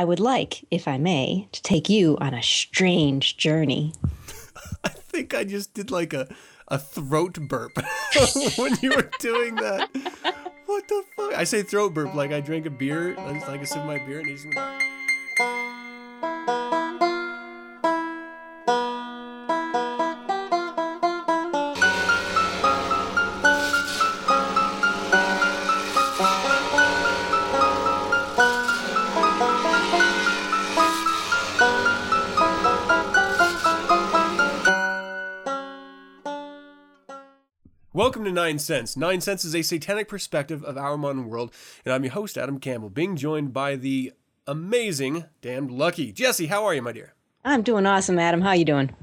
I would like, if I may, to take you on a strange journey. I think I just did like a, a throat burp when you were doing that. What the fuck? I say throat burp like I drank a beer, like I sip my beer and he's. Welcome to 9sense. Nine Cents is a satanic perspective of our modern world, and I'm your host, Adam Campbell, being joined by the amazing, damned lucky Jesse. How are you, my dear? I'm doing awesome, Adam. How are you doing?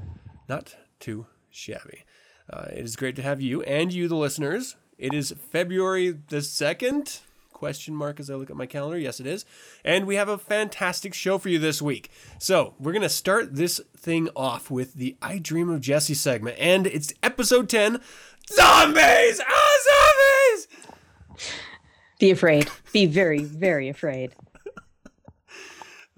Not too shabby. Uh, it is great to have you and you, the listeners. It is February the second? Question mark as I look at my calendar. Yes, it is. And we have a fantastic show for you this week. So we're gonna start this thing off with the I Dream of Jesse segment, and it's episode ten. Zombies! Ah, zombies! Be afraid. Be very, very afraid.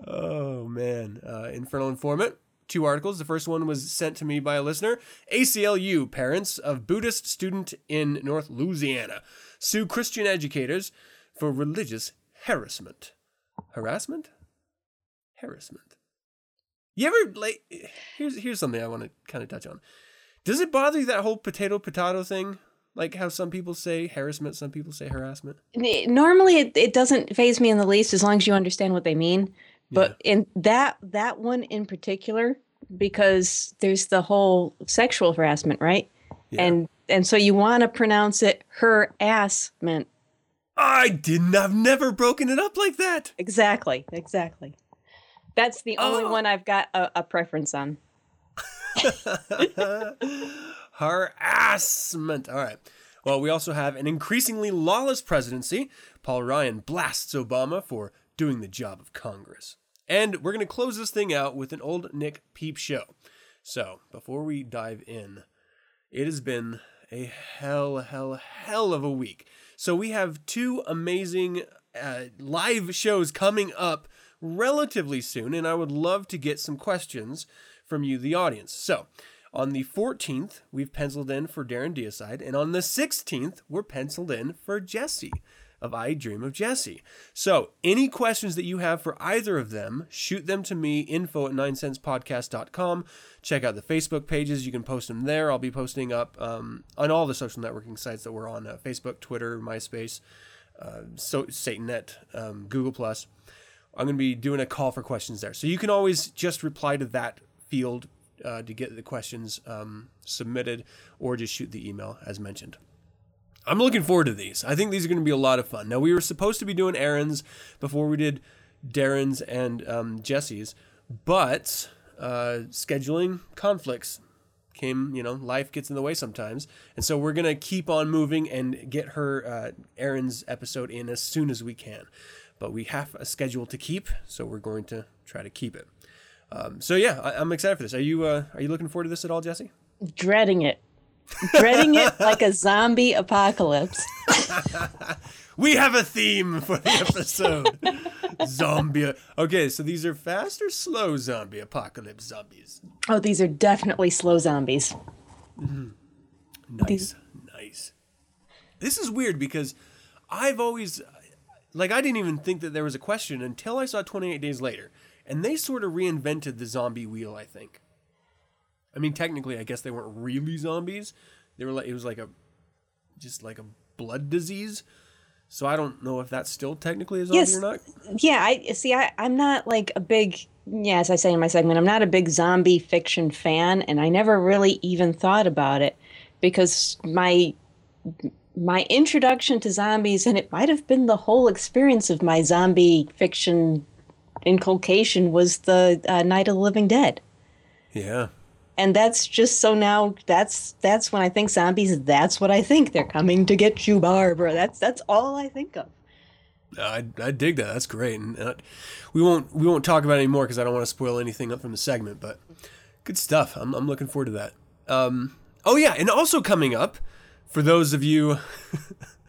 Oh man, uh, Infernal Informant. Two articles. The first one was sent to me by a listener. ACLU parents of Buddhist student in North Louisiana sue Christian educators for religious harassment. Harassment? Harassment. You ever like? Here's here's something I want to kind of touch on. Does it bother you that whole potato potato thing? Like how some people say harassment, some people say harassment. Normally, it, it doesn't phase me in the least as long as you understand what they mean. But yeah. in that that one in particular, because there's the whole sexual harassment, right? Yeah. And and so you want to pronounce it her ass meant. I didn't. I've never broken it up like that. Exactly. Exactly. That's the only oh. one I've got a, a preference on. Harassment. All right. Well, we also have an increasingly lawless presidency. Paul Ryan blasts Obama for doing the job of Congress. And we're going to close this thing out with an old Nick Peep show. So, before we dive in, it has been a hell, hell, hell of a week. So, we have two amazing uh, live shows coming up relatively soon, and I would love to get some questions from you, the audience. So, on the 14th, we've penciled in for Darren Deicide, and on the 16th, we're penciled in for Jesse of I Dream of Jesse. So, any questions that you have for either of them, shoot them to me, info at 9sensepodcast.com. Check out the Facebook pages. You can post them there. I'll be posting up um, on all the social networking sites that we're on uh, Facebook, Twitter, MySpace, uh, so SatanNet, um, Google. Plus. I'm going to be doing a call for questions there. So, you can always just reply to that field uh, to get the questions um, submitted or just shoot the email as mentioned. I'm looking forward to these. I think these are going to be a lot of fun. Now, we were supposed to be doing Aaron's before we did Darren's and um, Jesse's, but uh, scheduling conflicts came, you know, life gets in the way sometimes. And so we're going to keep on moving and get her uh, Aaron's episode in as soon as we can. But we have a schedule to keep, so we're going to try to keep it. Um, so yeah, I, am excited for this. Are you uh, are you looking forward to this at all, Jesse? Dreading it, dreading it like a zombie apocalypse. we have a theme for the episode. zombie. Okay, so these are fast or slow zombie apocalypse zombies? Oh, these are definitely slow zombies. Mm-hmm. Nice, these... nice. This is weird because I've always like I didn't even think that there was a question until I saw 28 Days Later and they sort of reinvented the zombie wheel. I think. I mean, technically, I guess they weren't really zombies. They were like it was like a, just like a blood disease. So I don't know if that's still technically a zombie yes. or not. Yeah, I see. I I'm not like a big yeah, as I say in my segment, I'm not a big zombie fiction fan, and I never really even thought about it because my my introduction to zombies, and it might have been the whole experience of my zombie fiction inculcation was the uh, Night of the Living Dead. Yeah. And that's just so now that's that's when I think zombies. That's what I think. They're coming to get you, Barbara. That's that's all I think of. I, I dig that. That's great. And uh, we won't we won't talk about it anymore because I don't want to spoil anything up from the segment. But good stuff. I'm I'm looking forward to that. Um, oh yeah, and also coming up for those of you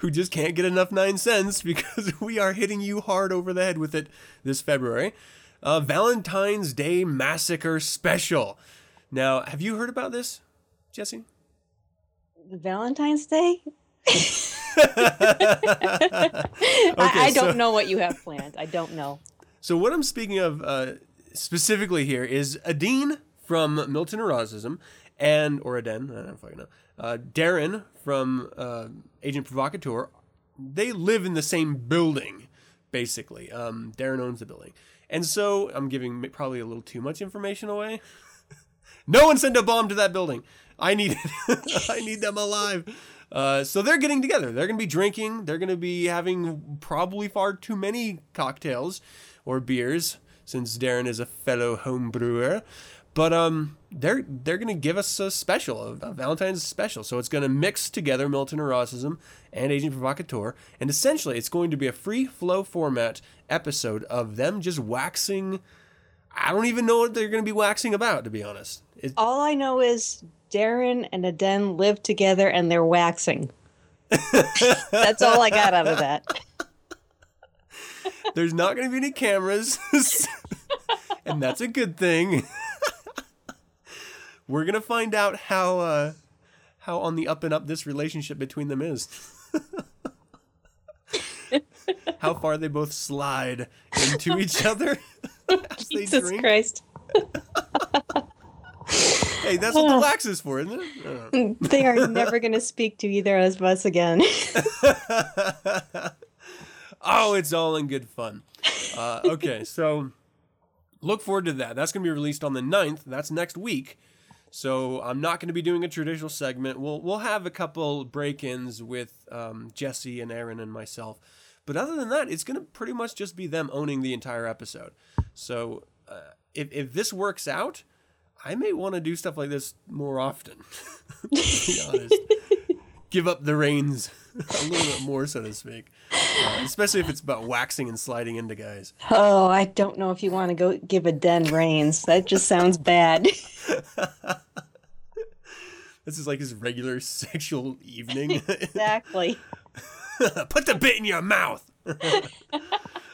who just can't get enough 9sense because we are hitting you hard over the head with it this February. Uh, Valentine's Day Massacre Special. Now, have you heard about this, Jesse? Valentine's Day? I, I, don't so, know what you have planned. I don't know. So what I'm speaking of uh, specifically here is Adine from Milton Eroticism and or Aden, I don't fucking know. Uh, Darren from uh, Agent Provocateur. They live in the same building, basically. Um, Darren owns the building, and so I'm giving probably a little too much information away. no one send a bomb to that building. I need. I need them alive. Uh, so they're getting together. They're going to be drinking. They're going to be having probably far too many cocktails or beers, since Darren is a fellow home brewer. But um, they're they're going to give us a special, a, a Valentine's special. So it's going to mix together Milton Eroticism and Agent Provocateur, and essentially it's going to be a free flow format episode of them just waxing. I don't even know what they're going to be waxing about, to be honest. It, All I know is Darren and Aden live together and they're waxing. That's all I got out of that. There's not going to be any cameras, and that's a good thing. We're gonna find out how uh, how on the up and up this relationship between them is. how far they both slide into each other Jesus. Christ. hey, that's what the wax is for, isn't it? they are never going to speak to either of us again. oh, it's all in good fun. Uh, okay, so look forward to that. That's going to be released on the 9th. That's next week. So I'm not going to be doing a traditional segment. We'll we'll have a couple break-ins with um, Jesse and Aaron and myself, but other than that, it's going to pretty much just be them owning the entire episode. So uh, if if this works out, I may want to do stuff like this more often. to be honest, give up the reins a little bit more, so to speak. Uh, especially if it's about waxing and sliding into guys. Oh, I don't know if you want to go give a den reins. That just sounds bad. this is like his regular sexual evening. exactly. Put the bit in your mouth.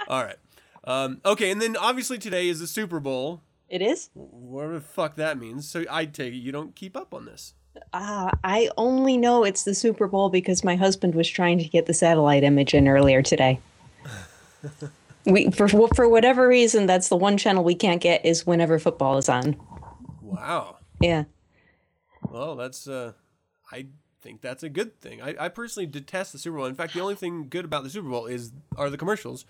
All right. Um, okay, and then obviously today is the Super Bowl. It is? Whatever the fuck that means. So I take it you don't keep up on this. Uh, I only know it's the Super Bowl because my husband was trying to get the satellite image in earlier today. we for for whatever reason, that's the one channel we can't get is whenever football is on. Wow. Yeah. Well, that's uh, I think that's a good thing. I, I personally detest the Super Bowl. In fact, the only thing good about the Super Bowl is are the commercials,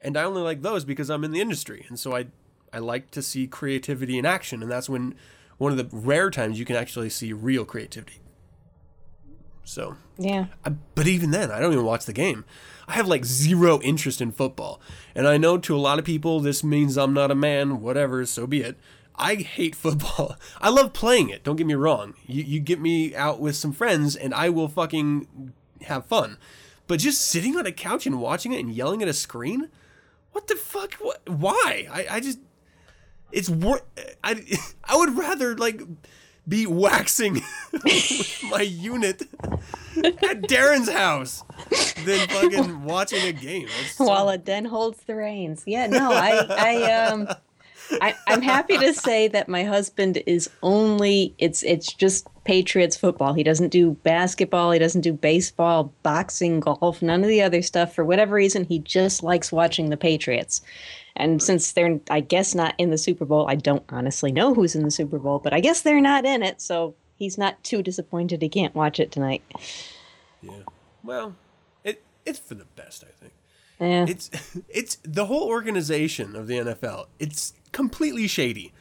and I only like those because I'm in the industry, and so I I like to see creativity in action, and that's when one of the rare times you can actually see real creativity. So yeah, I, but even then, I don't even watch the game. I have like zero interest in football, and I know to a lot of people this means I'm not a man. Whatever, so be it. I hate football. I love playing it. Don't get me wrong. You you get me out with some friends, and I will fucking have fun. But just sitting on a couch and watching it and yelling at a screen, what the fuck? What? Why? I I just it's wor- I I would rather like be waxing my unit at Darren's house than fucking watching a game. So... While a den holds the reins. Yeah, no, I I um I, I'm happy to say that my husband is only it's it's just Patriots football. He doesn't do basketball, he doesn't do baseball, boxing, golf, none of the other stuff. For whatever reason, he just likes watching the Patriots. And since they're, I guess, not in the Super Bowl, I don't honestly know who's in the Super Bowl, but I guess they're not in it, so he's not too disappointed he can't watch it tonight. Yeah. Well, it it's for the best, I think. Yeah. It's it's the whole organization of the NFL. It's completely shady,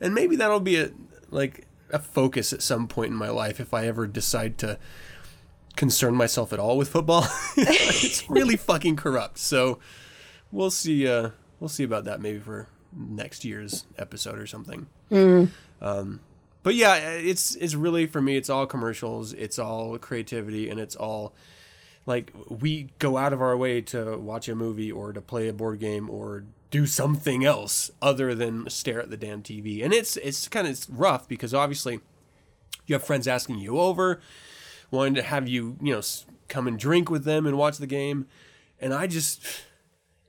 and maybe that'll be a like a focus at some point in my life if I ever decide to concern myself at all with football. it's really fucking corrupt. So we'll see. Uh, we'll see about that maybe for next year's episode or something. Mm. Um, but yeah, it's it's really for me. It's all commercials. It's all creativity, and it's all like we go out of our way to watch a movie or to play a board game or do something else other than stare at the damn TV. And it's it's kind of rough because obviously you have friends asking you over, wanting to have you you know come and drink with them and watch the game. And I just,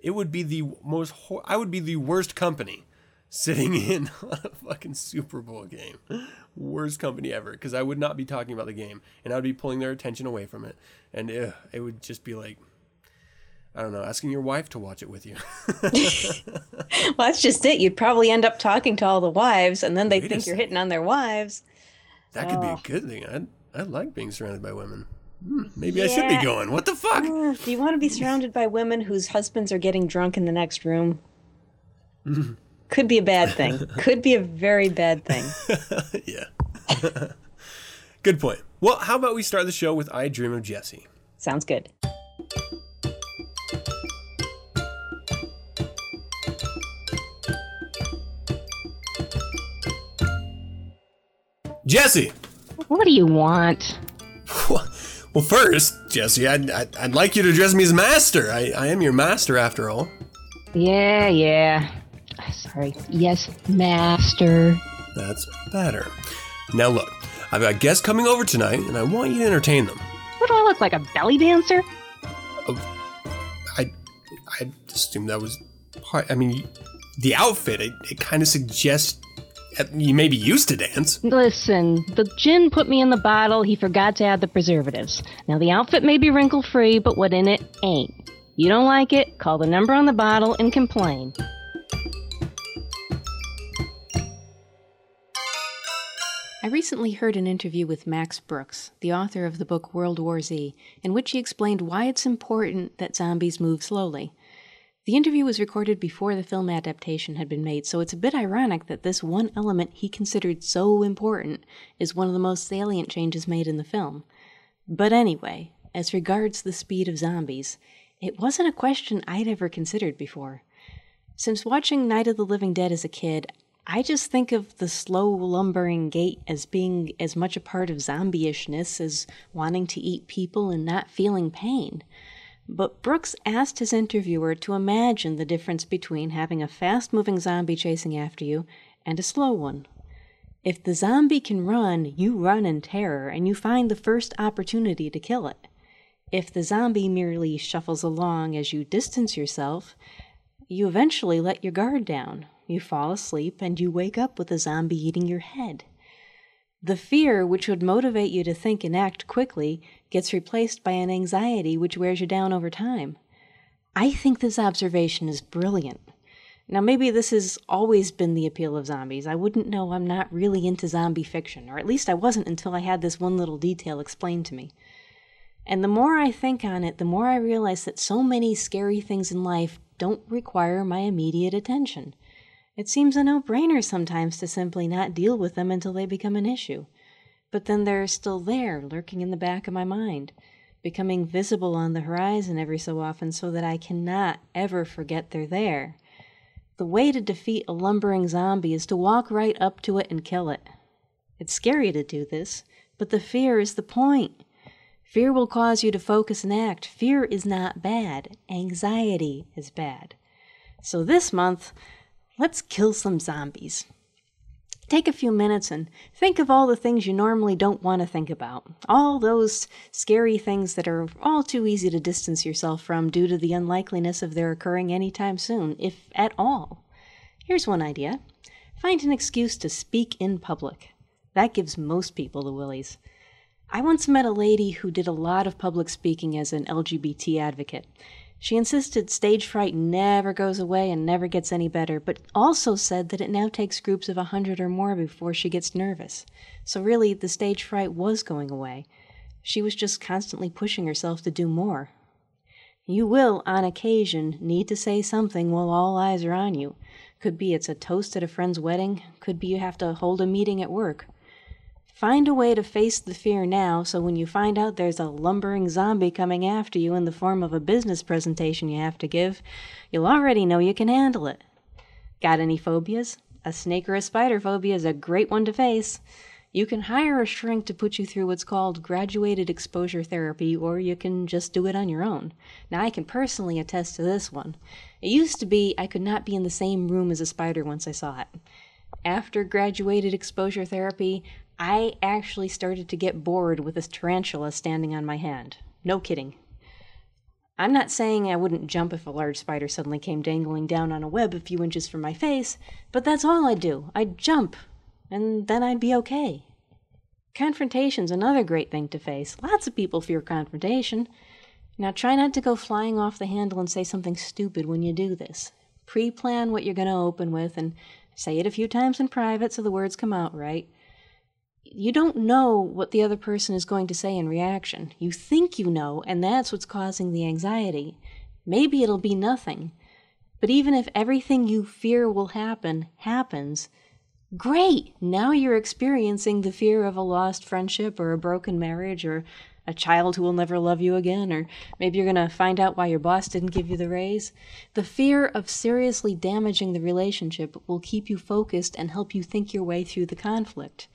it would be the most, hor- I would be the worst company sitting in on a fucking Super Bowl game. Worst company ever because I would not be talking about the game and I would be pulling their attention away from it. And ugh, it would just be like, I don't know, asking your wife to watch it with you. well, that's just it. You'd probably end up talking to all the wives, and then they Wait think you're hitting on their wives. That could be a Oh. good thing. I I like being surrounded by women. Maybe I should be going. What the fuck? Uh, Do you want to be surrounded by women whose husbands are getting drunk in the next room? Could be a bad thing. Could be a very bad thing. yeah. good point. Well, how about we start the show with I Dream of Jesse? Sounds good. Jesse. What do you want? Well, first, Jesse, I'd, I'd, I'd like you to address me as master. I, I am your master after all. Yeah, yeah. Sorry. Yes, master. That's better. Now, look, I've got guests coming over tonight, and I want you to entertain them. What do I look like, a belly dancer? Oh, I, I assume that was part. I mean, the outfit, it, it kind of suggests you may be used to dance. Listen, the gin put me in the bottle. He forgot to add the preservatives. Now, the outfit may be wrinkle free, but what in it ain't. You don't like it? Call the number on the bottle and complain. I recently heard an interview with Max Brooks, the author of the book World War Z, in which he explained why it's important that zombies move slowly. The interview was recorded before the film adaptation had been made, so it's a bit ironic that this one element he considered so important is one of the most salient changes made in the film. But anyway, as regards the speed of zombies, it wasn't a question I'd ever considered before. Since watching Night of the Living Dead as a kid, I just think of the slow lumbering gait as being as much a part of zombie-ishness as wanting to eat people and not feeling pain. But Brooks asked his interviewer to imagine the difference between having a fast moving zombie chasing after you and a slow one. If the zombie can run, you run in terror and you find the first opportunity to kill it. If the zombie merely shuffles along as you distance yourself, you eventually let your guard down. You fall asleep and you wake up with a zombie eating your head. The fear, which would motivate you to think and act quickly, gets replaced by an anxiety which wears you down over time. I think this observation is brilliant. Now, maybe this has always been the appeal of zombies. I wouldn't know I'm not really into zombie fiction, or at least I wasn't until I had this one little detail explained to me. And the more I think on it, the more I realize that so many scary things in life don't require my immediate attention. It seems a no brainer sometimes to simply not deal with them until they become an issue. But then they're still there, lurking in the back of my mind, becoming visible on the horizon every so often so that I cannot ever forget they're there. The way to defeat a lumbering zombie is to walk right up to it and kill it. It's scary to do this, but the fear is the point. Fear will cause you to focus and act. Fear is not bad, anxiety is bad. So this month, let's kill some zombies. Take a few minutes and think of all the things you normally don't want to think about. All those scary things that are all too easy to distance yourself from due to the unlikeliness of their occurring anytime soon, if at all. Here's one idea find an excuse to speak in public. That gives most people the willies. I once met a lady who did a lot of public speaking as an LGBT advocate. She insisted stage fright never goes away and never gets any better, but also said that it now takes groups of a hundred or more before she gets nervous. So, really, the stage fright was going away. She was just constantly pushing herself to do more. You will, on occasion, need to say something while all eyes are on you. Could be it's a toast at a friend's wedding, could be you have to hold a meeting at work. Find a way to face the fear now so when you find out there's a lumbering zombie coming after you in the form of a business presentation you have to give, you'll already know you can handle it. Got any phobias? A snake or a spider phobia is a great one to face. You can hire a shrink to put you through what's called graduated exposure therapy, or you can just do it on your own. Now, I can personally attest to this one. It used to be I could not be in the same room as a spider once I saw it. After graduated exposure therapy, I actually started to get bored with this tarantula standing on my hand. No kidding. I'm not saying I wouldn't jump if a large spider suddenly came dangling down on a web a few inches from my face, but that's all I'd do. I'd jump, and then I'd be okay. Confrontation's another great thing to face. Lots of people fear confrontation. Now try not to go flying off the handle and say something stupid when you do this. Pre plan what you're going to open with and say it a few times in private so the words come out right you don't know what the other person is going to say in reaction. You think you know, and that's what's causing the anxiety. Maybe it'll be nothing. But even if everything you fear will happen happens, great! Now you're experiencing the fear of a lost friendship or a broken marriage or a child who will never love you again, or maybe you're going to find out why your boss didn't give you the raise. The fear of seriously damaging the relationship will keep you focused and help you think your way through the conflict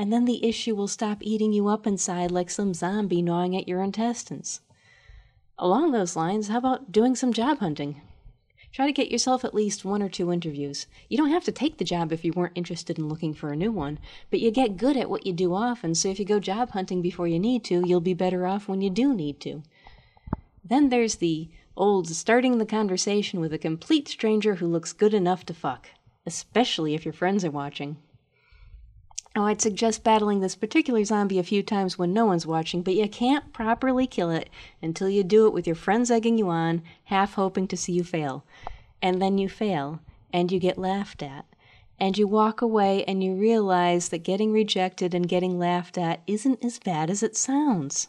and then the issue will stop eating you up inside like some zombie gnawing at your intestines. Along those lines, how about doing some job hunting? Try to get yourself at least one or two interviews. You don't have to take the job if you weren't interested in looking for a new one, but you get good at what you do often, so if you go job hunting before you need to, you'll be better off when you do need to. Then there's the old starting the conversation with a complete stranger who looks good enough to fuck, especially if your friends are watching. Oh, I'd suggest battling this particular zombie a few times when no one's watching, but you can't properly kill it until you do it with your friends egging you on, half hoping to see you fail. And then you fail, and you get laughed at. And you walk away and you realize that getting rejected and getting laughed at isn't as bad as it sounds.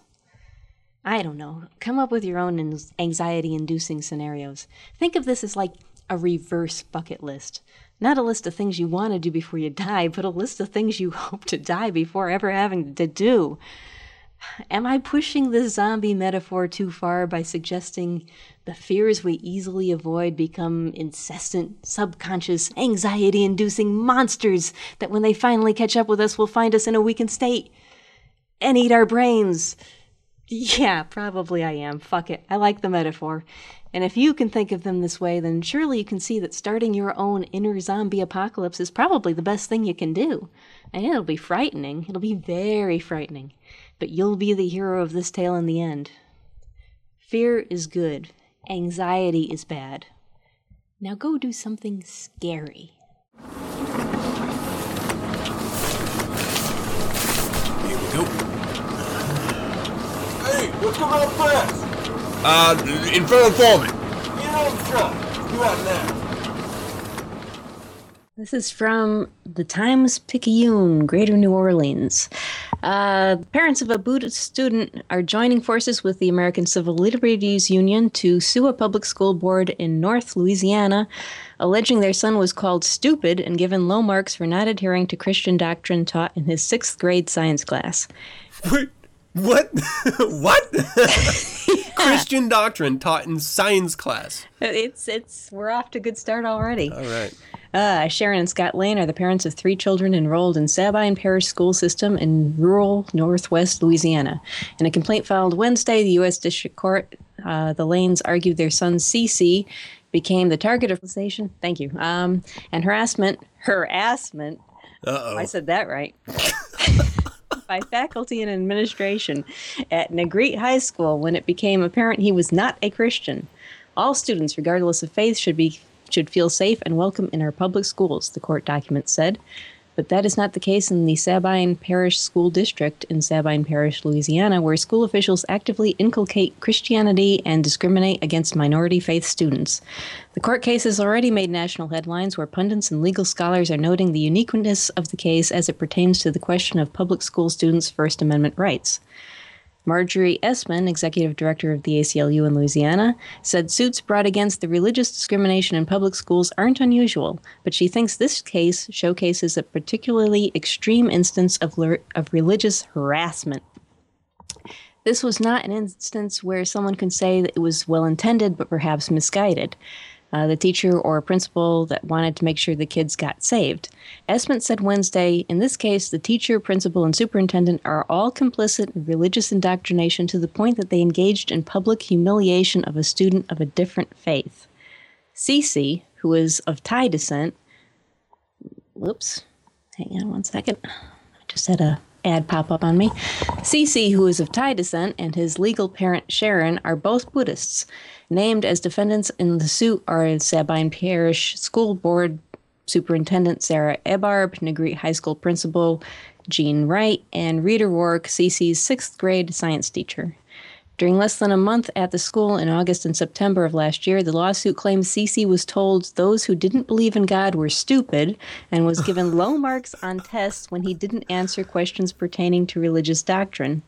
I don't know. Come up with your own anxiety inducing scenarios. Think of this as like a reverse bucket list. Not a list of things you want to do before you die, but a list of things you hope to die before ever having to do. Am I pushing this zombie metaphor too far by suggesting the fears we easily avoid become incessant, subconscious, anxiety inducing monsters that when they finally catch up with us will find us in a weakened state and eat our brains? Yeah, probably I am. Fuck it. I like the metaphor. And if you can think of them this way, then surely you can see that starting your own inner zombie apocalypse is probably the best thing you can do. And it'll be frightening. It'll be very frightening. But you'll be the hero of this tale in the end. Fear is good, anxiety is bad. Now go do something scary. Here we go. Hey, what's going on fast? Uh, in front of the foreman. Get on the truck. You out now. This is from the Times Picayune, Greater New Orleans. Uh, parents of a Buddhist student are joining forces with the American Civil Liberties Union to sue a public school board in North Louisiana, alleging their son was called stupid and given low marks for not adhering to Christian doctrine taught in his sixth grade science class. Wait, what? what? Christian doctrine taught in science class. It's it's we're off to a good start already. All right. Uh, Sharon and Scott Lane are the parents of three children enrolled in Sabine Parish School System in rural northwest Louisiana. In a complaint filed Wednesday, the U.S. District Court, uh, the Lanes argued their son CC became the target of thank you, um, and harassment, harassment. Uh oh. I said that right. by faculty and administration at Negreet High School when it became apparent he was not a Christian. All students, regardless of faith, should be should feel safe and welcome in our public schools, the court document said. But that is not the case in the Sabine Parish School District in Sabine Parish, Louisiana, where school officials actively inculcate Christianity and discriminate against minority faith students. The court case has already made national headlines where pundits and legal scholars are noting the uniqueness of the case as it pertains to the question of public school students' First Amendment rights. Marjorie Esman, executive director of the ACLU in Louisiana, said suits brought against the religious discrimination in public schools aren't unusual, but she thinks this case showcases a particularly extreme instance of, ler- of religious harassment. This was not an instance where someone can say that it was well intended but perhaps misguided. Uh, the teacher or principal that wanted to make sure the kids got saved. Esman said Wednesday, in this case, the teacher, principal, and superintendent are all complicit in religious indoctrination to the point that they engaged in public humiliation of a student of a different faith. Cece, who is of Thai descent, whoops, hang on one second. I just had a ad pop up on me. Cece, who is of Thai descent, and his legal parent Sharon are both Buddhists. Named as defendants in the suit are Sabine Parish School Board Superintendent Sarah Ebarb, Negreet High School Principal Jean Wright, and Rita Roark, Cece's sixth grade science teacher. During less than a month at the school in August and September of last year, the lawsuit claims Cece was told those who didn't believe in God were stupid and was given low marks on tests when he didn't answer questions pertaining to religious doctrine.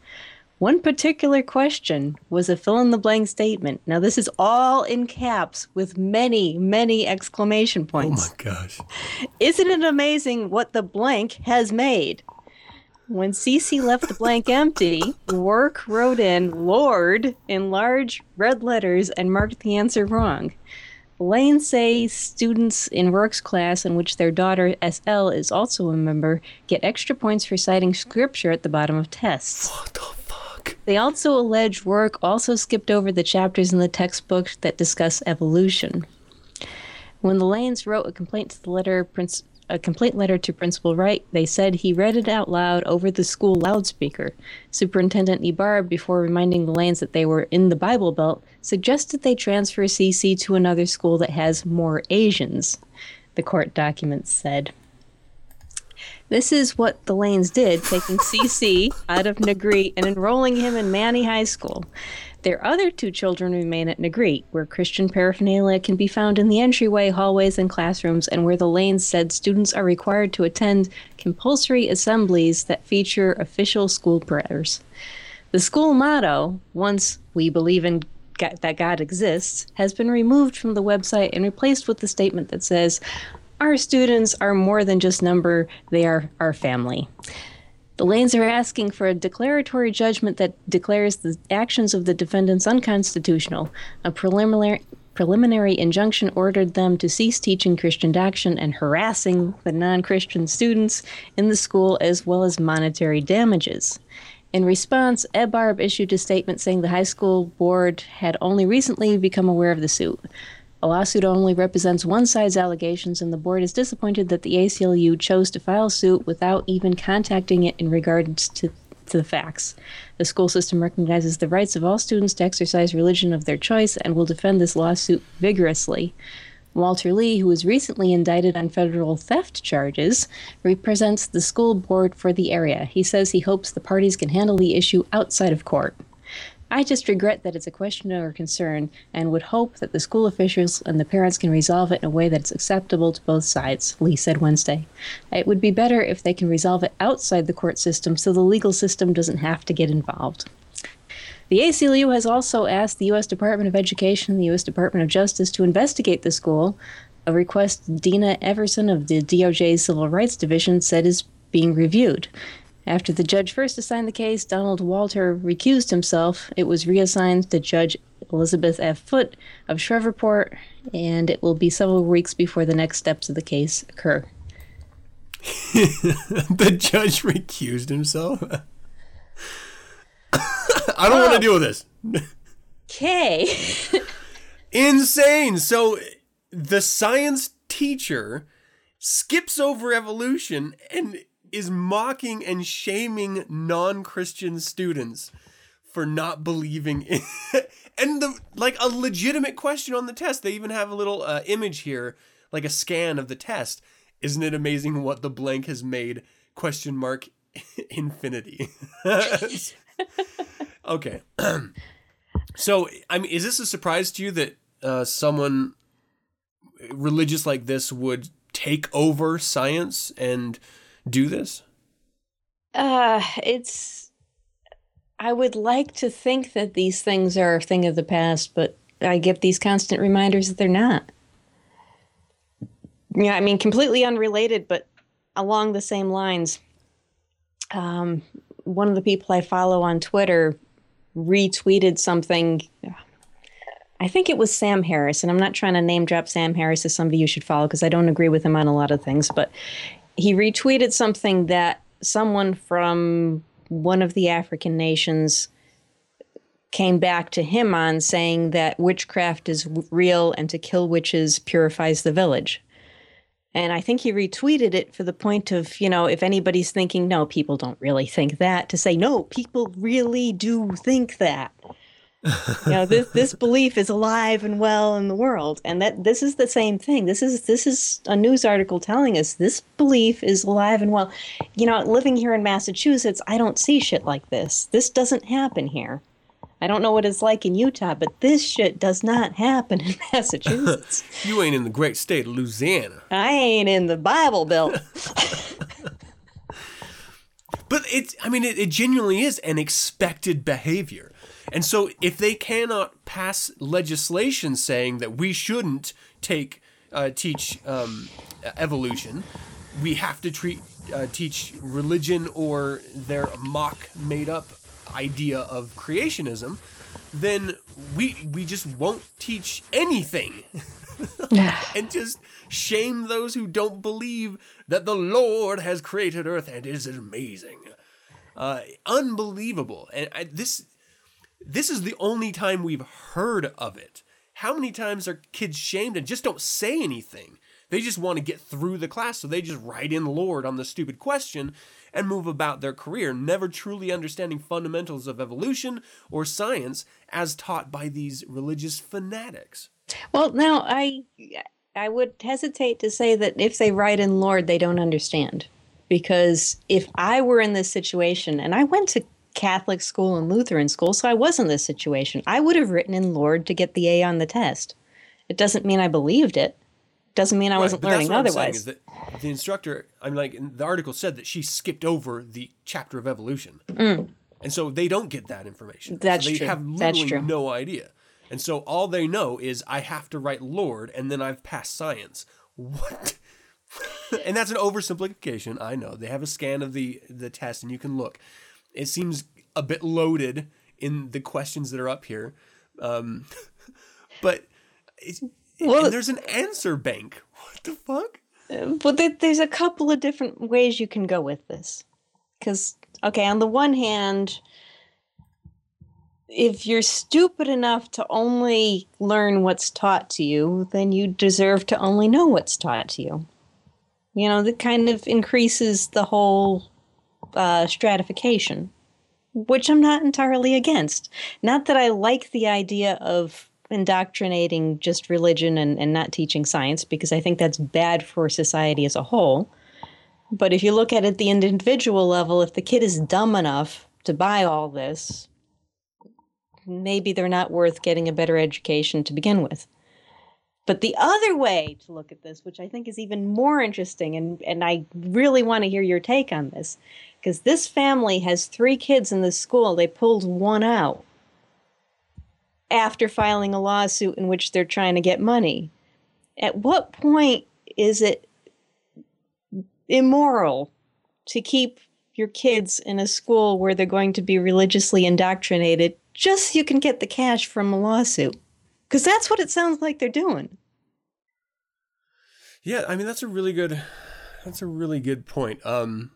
One particular question was a fill in the blank statement. Now, this is all in caps with many, many exclamation points. Oh my gosh. Isn't it amazing what the blank has made? When Cece left the blank empty, Roark wrote in Lord in large red letters and marked the answer wrong. Lane say students in Roark's class, in which their daughter SL is also a member, get extra points for citing scripture at the bottom of tests. What the fuck? They also allege Roark also skipped over the chapters in the textbook that discuss evolution. When the Lanes wrote a complaint to the letter Prince a complaint letter to Principal Wright, they said he read it out loud over the school loudspeaker. Superintendent Ebarb, before reminding the Lanes that they were in the Bible Belt, suggested they transfer CC to another school that has more Asians, the court documents said. This is what the Lanes did, taking CC out of Negreet and enrolling him in Many High School. Their other two children remain at Negreet, where Christian paraphernalia can be found in the entryway, hallways, and classrooms, and where the Lanes said students are required to attend compulsory assemblies that feature official school prayers. The school motto, once we believe in God, that God exists, has been removed from the website and replaced with the statement that says, Our students are more than just number, they are our family. The Lanes are asking for a declaratory judgment that declares the actions of the defendants unconstitutional. A preliminary preliminary injunction ordered them to cease teaching Christian doctrine and harassing the non-Christian students in the school as well as monetary damages. In response, Ebarb issued a statement saying the high school board had only recently become aware of the suit. A lawsuit only represents one side's allegations, and the board is disappointed that the ACLU chose to file suit without even contacting it in regards to, to the facts. The school system recognizes the rights of all students to exercise religion of their choice and will defend this lawsuit vigorously. Walter Lee, who was recently indicted on federal theft charges, represents the school board for the area. He says he hopes the parties can handle the issue outside of court. I just regret that it's a question or concern and would hope that the school officials and the parents can resolve it in a way that's acceptable to both sides, Lee said Wednesday. It would be better if they can resolve it outside the court system so the legal system doesn't have to get involved. The ACLU has also asked the U.S. Department of Education and the U.S. Department of Justice to investigate the school, a request Dina Everson of the DOJ's Civil Rights Division said is being reviewed. After the judge first assigned the case, Donald Walter recused himself. It was reassigned to Judge Elizabeth F. Foote of Shreveport, and it will be several weeks before the next steps of the case occur. the judge recused himself. I don't want to deal with this. Okay. Insane. So the science teacher skips over evolution and is mocking and shaming non-Christian students for not believing in and the like a legitimate question on the test. They even have a little uh, image here, like a scan of the test. Isn't it amazing what the blank has made? Question mark infinity. okay. so, I mean, is this a surprise to you that uh, someone religious like this would take over science and do this? Uh, it's. I would like to think that these things are a thing of the past, but I get these constant reminders that they're not. Yeah, I mean, completely unrelated, but along the same lines. Um, one of the people I follow on Twitter retweeted something. I think it was Sam Harris, and I'm not trying to name drop Sam Harris as somebody you should follow because I don't agree with him on a lot of things, but he retweeted something that someone from one of the African nations came back to him on saying that witchcraft is real and to kill witches purifies the village. And I think he retweeted it for the point of, you know, if anybody's thinking, no, people don't really think that, to say, no, people really do think that. You know, this this belief is alive and well in the world, and that this is the same thing. This is this is a news article telling us this belief is alive and well. You know, living here in Massachusetts, I don't see shit like this. This doesn't happen here. I don't know what it's like in Utah, but this shit does not happen in Massachusetts. you ain't in the great state of Louisiana. I ain't in the Bible Belt. but it's, I mean, it, it genuinely is an expected behavior. And so if they cannot pass legislation saying that we shouldn't take, uh, teach um, evolution, we have to treat, uh, teach religion or their mock made up idea of creationism, then we we just won't teach anything. and just shame those who don't believe that the Lord has created earth and is amazing. Uh, unbelievable. And I, this this is the only time we've heard of it. How many times are kids shamed and just don't say anything? They just want to get through the class, so they just write in Lord on the stupid question and move about their career, never truly understanding fundamentals of evolution or science as taught by these religious fanatics. Well, now I I would hesitate to say that if they write in Lord, they don't understand. Because if I were in this situation, and I went to Catholic school and Lutheran school, so I was in this situation, I would have written in Lord to get the A on the test. It doesn't mean I believed it doesn't mean I wasn't learning otherwise. the instructor, I'm like, the article said that she skipped over the chapter of evolution, mm. and so they don't get that information. That's so they true. have literally That's true. no idea, and so all they know is I have to write Lord, and then I've passed science. What? and that's an oversimplification. I know they have a scan of the the test, and you can look. It seems a bit loaded in the questions that are up here, um, but. It's, well, and there's an answer bank. What the fuck? But uh, there's a couple of different ways you can go with this. Because, okay, on the one hand, if you're stupid enough to only learn what's taught to you, then you deserve to only know what's taught to you. You know, that kind of increases the whole uh, stratification, which I'm not entirely against. Not that I like the idea of indoctrinating just religion and, and not teaching science because I think that's bad for society as a whole. But if you look at it at the individual level, if the kid is dumb enough to buy all this, maybe they're not worth getting a better education to begin with. But the other way to look at this, which I think is even more interesting, and, and I really want to hear your take on this, because this family has three kids in this school. They pulled one out after filing a lawsuit in which they're trying to get money. At what point is it immoral to keep your kids in a school where they're going to be religiously indoctrinated just so you can get the cash from a lawsuit? Because that's what it sounds like they're doing. Yeah, I mean that's a really good that's a really good point. Um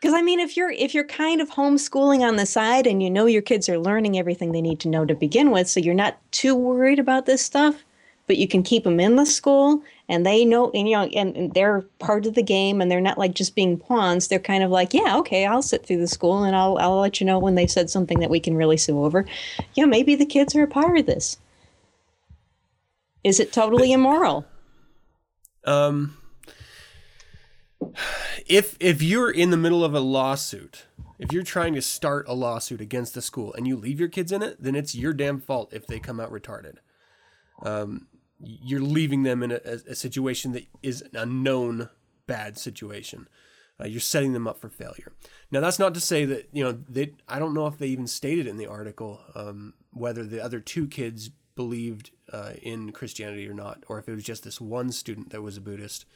because I mean, if you're if you're kind of homeschooling on the side and you know your kids are learning everything they need to know to begin with, so you're not too worried about this stuff, but you can keep them in the school and they know and you know and, and they're part of the game and they're not like just being pawns. They're kind of like, yeah, okay, I'll sit through the school and I'll I'll let you know when they've said something that we can really sue over. Yeah, maybe the kids are a part of this. Is it totally immoral? Um if if you're in the middle of a lawsuit, if you're trying to start a lawsuit against the school and you leave your kids in it, then it's your damn fault if they come out retarded. Um, you're leaving them in a, a situation that is a known bad situation. Uh, you're setting them up for failure. Now, that's not to say that you know they. I don't know if they even stated in the article um, whether the other two kids believed uh, in Christianity or not, or if it was just this one student that was a Buddhist.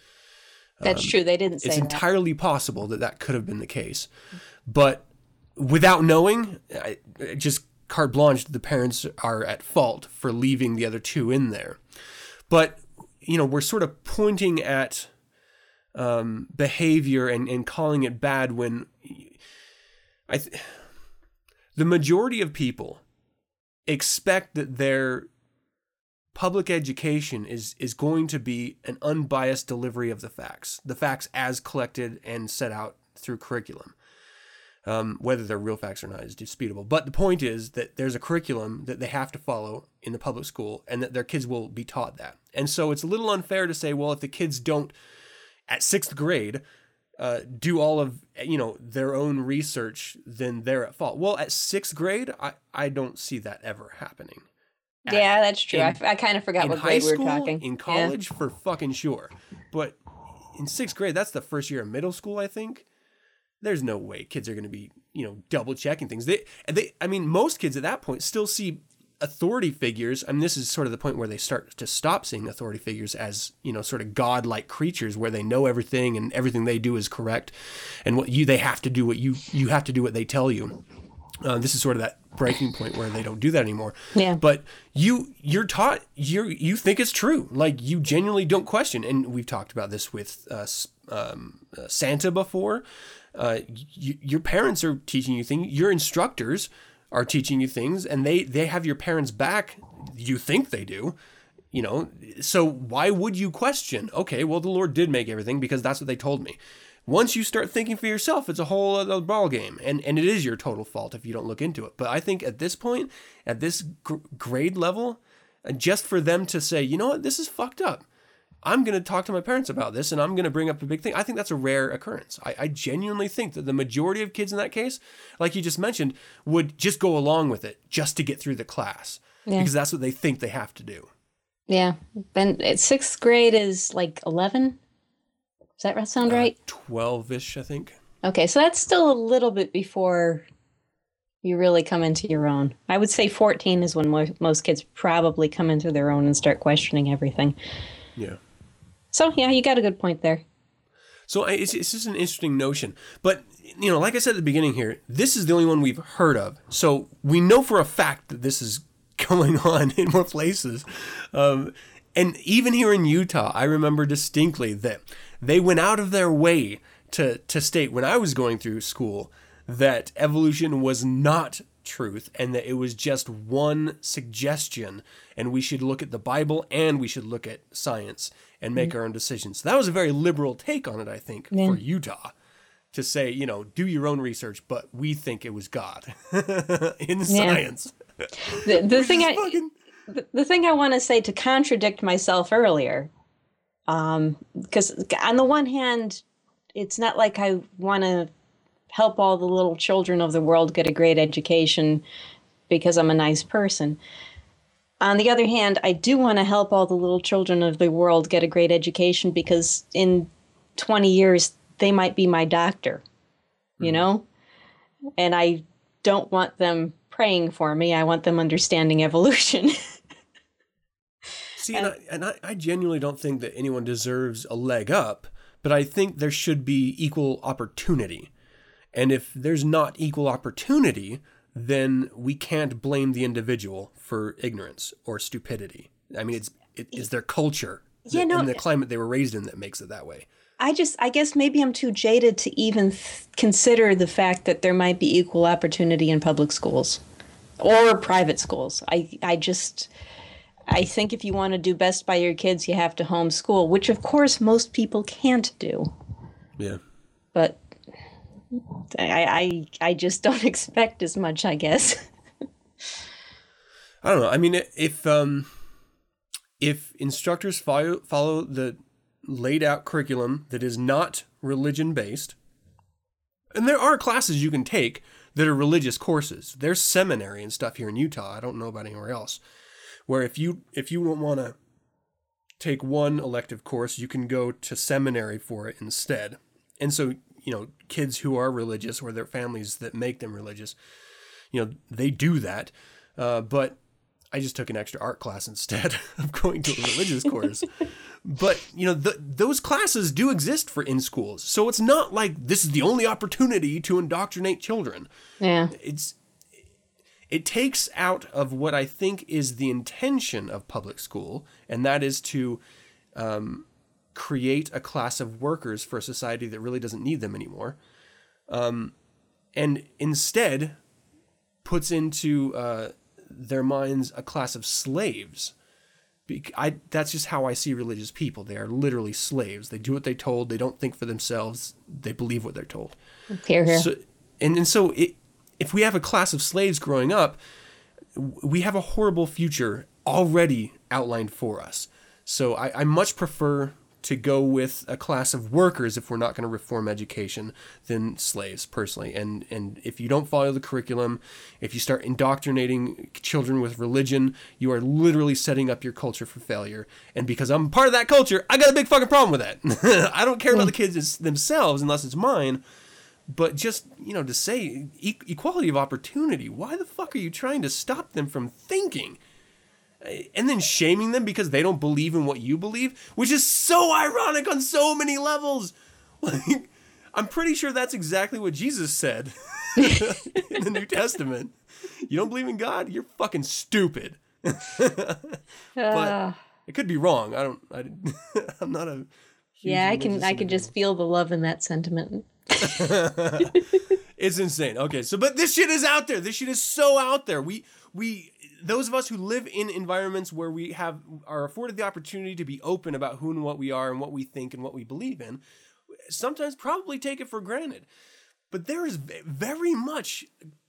That's um, true. They didn't say It's that. entirely possible that that could have been the case. But without knowing, I, just carte blanche, the parents are at fault for leaving the other two in there. But, you know, we're sort of pointing at um, behavior and, and calling it bad when I th- the majority of people expect that their public education is is going to be an unbiased delivery of the facts, the facts as collected and set out through curriculum. Um, whether they're real facts or not is disputable. But the point is that there's a curriculum that they have to follow in the public school, and that their kids will be taught that. And so it's a little unfair to say, well, if the kids don't at sixth grade uh, do all of you know their own research, then they're at fault. Well, at sixth grade, I I don't see that ever happening. At- yeah, that's true. in- I, I kind of forgot what grade we school, were talking. in Yeah. college, for fucking sure. But in sixth grade, that's the first year of middle school, I think. There's no way kids are going to be, you know, double checking things. They, they, I mean, most kids at that point still see authority figures. I mean, this is sort of the point where they start to stop seeing authority figures as, you know, sort of godlike creatures where they know everything and everything they do is correct, and what you they have to do what you you have to do what they tell you. Uh, this is sort of that breaking point where they don't do that anymore. Yeah. But you you're taught you you think it's true. Like you genuinely don't question. And we've talked about this with uh, um, uh, Santa before. Uh, y- your parents are teaching you things. Your instructors are teaching you things, and they they have your parents' back. You think they do. You know, so why would you question? Okay, well, the Lord did make everything because that's what they told me. Once you start thinking for yourself, it's a whole other ball game, and and it is your total fault if you don't look into it. But I think at this point, at this gr- grade level, uh, just for them to say, you know what, this is fucked up. I'm going to talk to my parents about this, and I'm going to bring up a big thing. I think that's a rare occurrence. I, I genuinely think that the majority of kids in that case, like you just mentioned, would just go along with it just to get through the class Yeah. because that's what they think they have to do. Yeah. Then uh, sixth grade is like 11. Does that sound right? Twelve ish, I think. Okay, so that's still a little bit before you really come into your own. I would say 14 is when mo- most kids probably come into their own and start questioning everything. Yeah. So, yeah, you got a good point there. So I- it's, it's just an interesting notion. But, you know, like I said at the beginning here, this is the only one we've heard of. So we know for a fact that this is going on in more places. Um, and even here in Utah, I remember distinctly that they went out of their way to, to state when I was going through school that evolution was not truth and that it was just one suggestion. And we should look at the bible and we should look at science and make mm-hmm. our own decisions. That was a very liberal take on it i think for utah to say you know do your own research but we think it was god in science. The, the thing I fucking- the, the thing I want to say to contradict myself earlier, um, because on the one hand, it's not like I want to help all the little children of the world get a great education because I'm a nice person. On the other hand, I do want to help all the little children of the world get a great education because in 20 years they might be my doctor, you know? And I don't want them praying for me. I want them understanding evolution. See, and, I, and I, I genuinely don't think that anyone deserves a leg up, but I think there should be equal opportunity. And if there's not equal opportunity, then we can't blame the individual for ignorance or stupidity. I mean, it's it is their culture Yeah, no, and the climate they were raised in that makes it that way. I just, I guess maybe I'm too jaded to even th- consider the fact that there might be equal opportunity in public schools or private schools. I, I just, I think if you want to do best by your kids, you have to homeschool, which of course most people can't do. Yeah. But I, I, I just don't expect as much, I guess. I don't know. I mean, if um, if instructors follow follow the laid out curriculum that is not religion based, and there are classes you can take that are religious courses. There's seminary and stuff here in Utah. I don't know about anywhere else. Where if you if you don't want to take one elective course, you can go to seminary for it instead. And so, you know, kids who are religious or their families that make them religious, you know, they do that. Uh, but I just took an extra art class instead of going to a religious course. But you know, th those classes do exist for in schools, so it's not like this is the only opportunity to indoctrinate children. Yeah. It's it takes out of what I think is the intention of public school, and that is to um, create a class of workers for a society that really doesn't need them anymore, um, and instead puts into uh, their minds a class of slaves I, that's just how I see religious people. They are literally slaves. They do what they're told. They don't think for themselves. They believe what they're told. Here, here. So, and, and so it, if we have a class of slaves growing up, we have a horrible future already outlined for us. So I, I much prefer to go with a class of workers if we're not going to reform education than slaves personally. And and if you don't follow the curriculum, if you start indoctrinating children with religion, you are literally setting up your culture for failure. And because I'm part of that culture, I got a big fucking problem with that. I don't care about hmm. the kids themselves unless it's mine. But just, you know, to say e- equality of opportunity, why the fuck are you trying to stop them from thinking? and then shaming them because they don't believe in what you believe, which is so ironic on so many levels. Like, I'm pretty sure that's exactly what Jesus said in the New Testament. You don't believe in God? You're fucking stupid. but ah. it could be wrong. I don't. I, I'm not a. yeah, I can I can just feel the love in that sentiment. It's insane. Okay, so but this shit is out there. This shit is so out there. We we those of us who live in environments where we have are afforded the opportunity to be open about who and what we are and what we think and what we believe in, sometimes probably take it for granted. But there is very much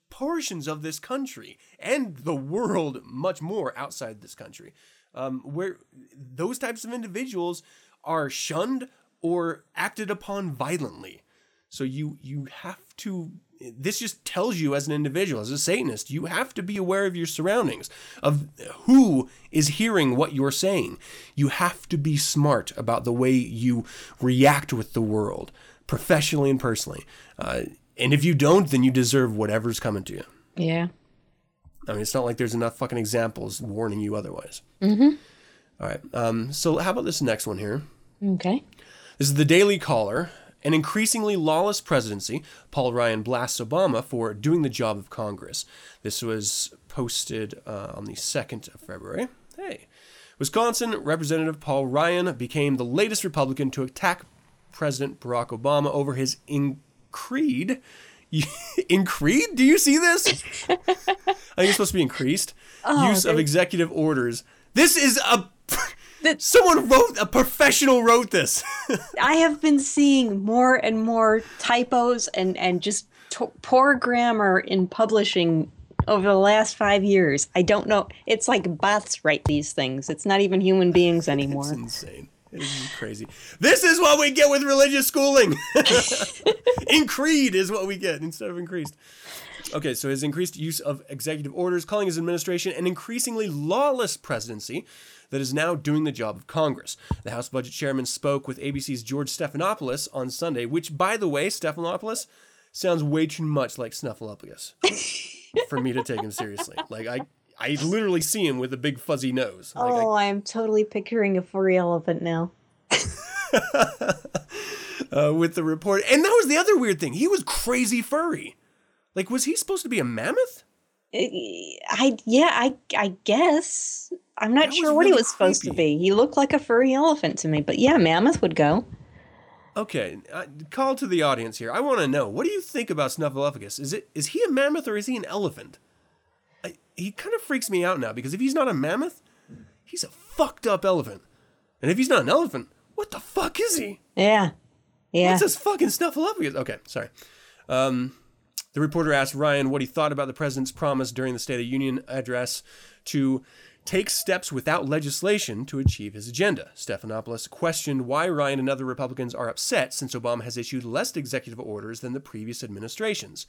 portions of this country and the world much more outside this country um, where those types of individuals are shunned or acted upon violently. So you you have to this just tells you as an individual, as a Satanist, you have to be aware of your surroundings, of who is hearing what you're saying. You have to be smart about the way you react with the world, professionally and personally. Uh, and if you don't, then you deserve whatever's coming to you. Yeah. I mean, it's not like there's enough fucking examples warning you otherwise. Mm-hmm. All right. Um, so how about this next one here? Okay. This is the Daily Caller. An increasingly lawless presidency, Paul Ryan blasts Obama for doing the job of Congress. This was posted uh, on the 2nd of February. Hey. Wisconsin Representative Paul Ryan became the latest Republican to attack President Barack Obama over his increed. increed? Do you see this? I think it's supposed to be increased. Use of executive orders. This is a. Someone wrote, a professional wrote this. I have been seeing more and more typos and and just to- poor grammar in publishing over the last five years. I don't know. It's like bots write these things. It's not even human beings anymore. It's insane. It is crazy. This is what we get with religious schooling. Increed is what we get instead of increased. Okay, so his increased use of executive orders, calling his administration an increasingly lawless presidency that is now doing the job of Congress. The House Budget Chairman spoke with ABC's George Stephanopoulos on Sunday, which, by the way, Stephanopoulos sounds way too much like Snuffleupagus for me to take him seriously. Like I, I literally see him with a big fuzzy nose. Like, I oh, I'm totally picturing a furry elephant now. uh, with the report. And that was the other weird thing. He was crazy furry. Like, was he supposed to be a mammoth? I yeah, I I guess I'm not That sure what he really was supposed to be. He looked like a furry elephant to me, but yeah, mammoth would go. Okay, uh, call to the audience here. I want to know what do you think about Snuffleupagus? Is it is he a mammoth or is he an elephant? I, he kind of freaks me out now because if he's not a mammoth, he's a fucked up elephant, and if he's not an elephant, what the fuck is he? Yeah, yeah. What's this fucking Snuffleupagus? Okay, sorry. Um, the reporter asked Ryan what he thought about the president's promise during the State of the Union address to take steps without legislation to achieve his agenda. Stephanopoulos questioned why Ryan and other Republicans are upset since Obama has issued less executive orders than the previous administrations.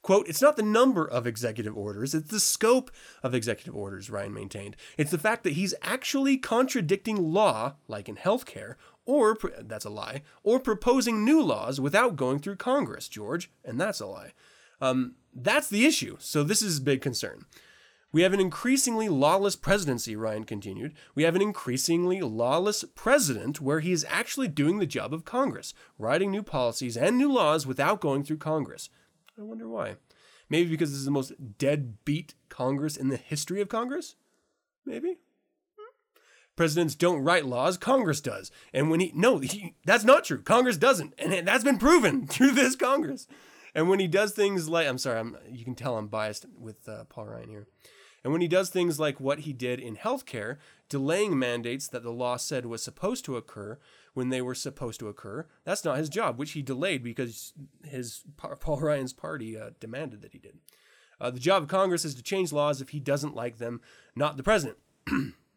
Quote, it's not the number of executive orders, it's the scope of executive orders, Ryan maintained. It's the fact that he's actually contradicting law, like in healthcare, or, that's a lie, or proposing new laws without going through Congress, George, and that's a lie. Um, that's the issue, so this is a big concern. We have an increasingly lawless presidency, Ryan continued. We have an increasingly lawless president where he is actually doing the job of Congress, writing new policies and new laws without going through Congress. I wonder why. Maybe because this is the most deadbeat Congress in the history of Congress? Maybe. Presidents don't write laws, Congress does. And when he, no, he, that's not true. Congress doesn't. And that's been proven through this Congress. And when he does things like, I'm sorry, I'm, you can tell I'm biased with uh, Paul Ryan here. And when he does things like what he did in healthcare, delaying mandates that the law said was supposed to occur when they were supposed to occur, that's not his job, which he delayed because his Paul Ryan's party uh, demanded that he did. Uh, the job of Congress is to change laws if he doesn't like them, not the president.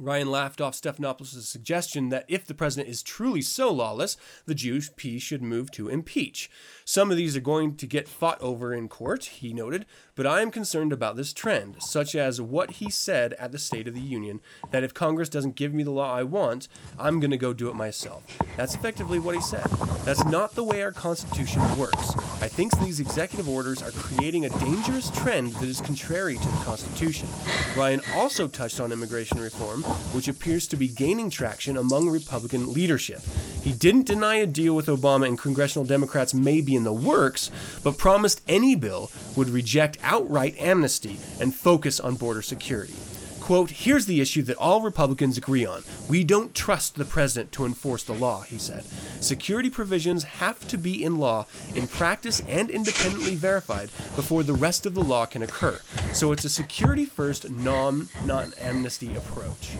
Ryan laughed off Stephanopoulos' suggestion that if the president is truly so lawless, the GOP should move to impeach. Some of these are going to get fought over in court, he noted, but I am concerned about this trend, such as what he said at the State of the Union that if Congress doesn't give me the law I want, I'm going to go do it myself. That's effectively what he said. That's not the way our Constitution works. I think these executive orders are creating a dangerous trend that is contrary to the Constitution. Ryan also touched on immigration reform, which appears to be gaining traction among Republican leadership. He didn't deny a deal with Obama and congressional Democrats may be in the works, but promised any bill would reject outright amnesty and focus on border security. Quote, here's the issue that all Republicans agree on. We don't trust the president to enforce the law, he said. Security provisions have to be in law, in practice, and independently verified before the rest of the law can occur. So it's a security first, non non amnesty approach.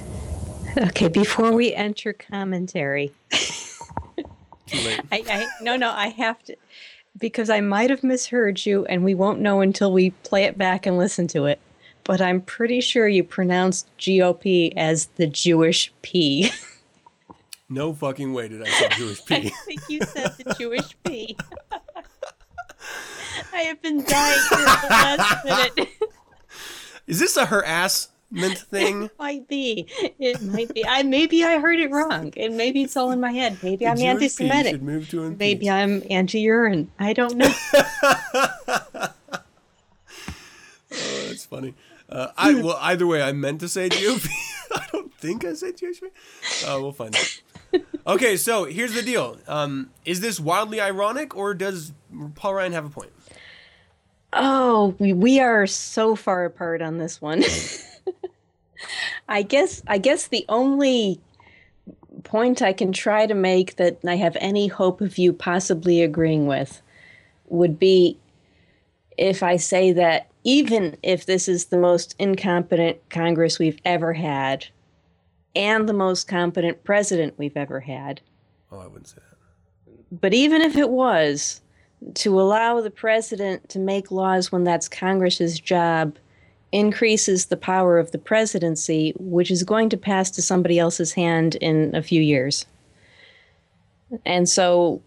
Okay, before we enter commentary, I, I no no I have to because I might have misheard you and we won't know until we play it back and listen to it. But I'm pretty sure you pronounced GOP as the Jewish P. No fucking way did I say Jewish P. I think you said the Jewish P. I have been dying for the last minute. Is this a harassment thing? It might be. It might be. I maybe I heard it wrong, and maybe it's all in my head. Maybe I'm Jewish anti-Semitic. should move to impeach. Maybe I'm anti-urine. I don't know. Oh, that's funny. Uh, I well, either way, I meant to say GOP. I don't think I said Jewish. Uh, we'll find out. Okay, so here's the deal. Um, is this wildly ironic, or does Paul Ryan have a point? Oh, we, we are so far apart on this one. I guess I guess the only point I can try to make that I have any hope of you possibly agreeing with would be if I say that even if this is the most incompetent Congress we've ever had and the most competent president we've ever had, Oh, I wouldn't say that. but even if it was, to allow the president to make laws when that's Congress's job increases the power of the presidency, which is going to pass to somebody else's hand in a few years. And so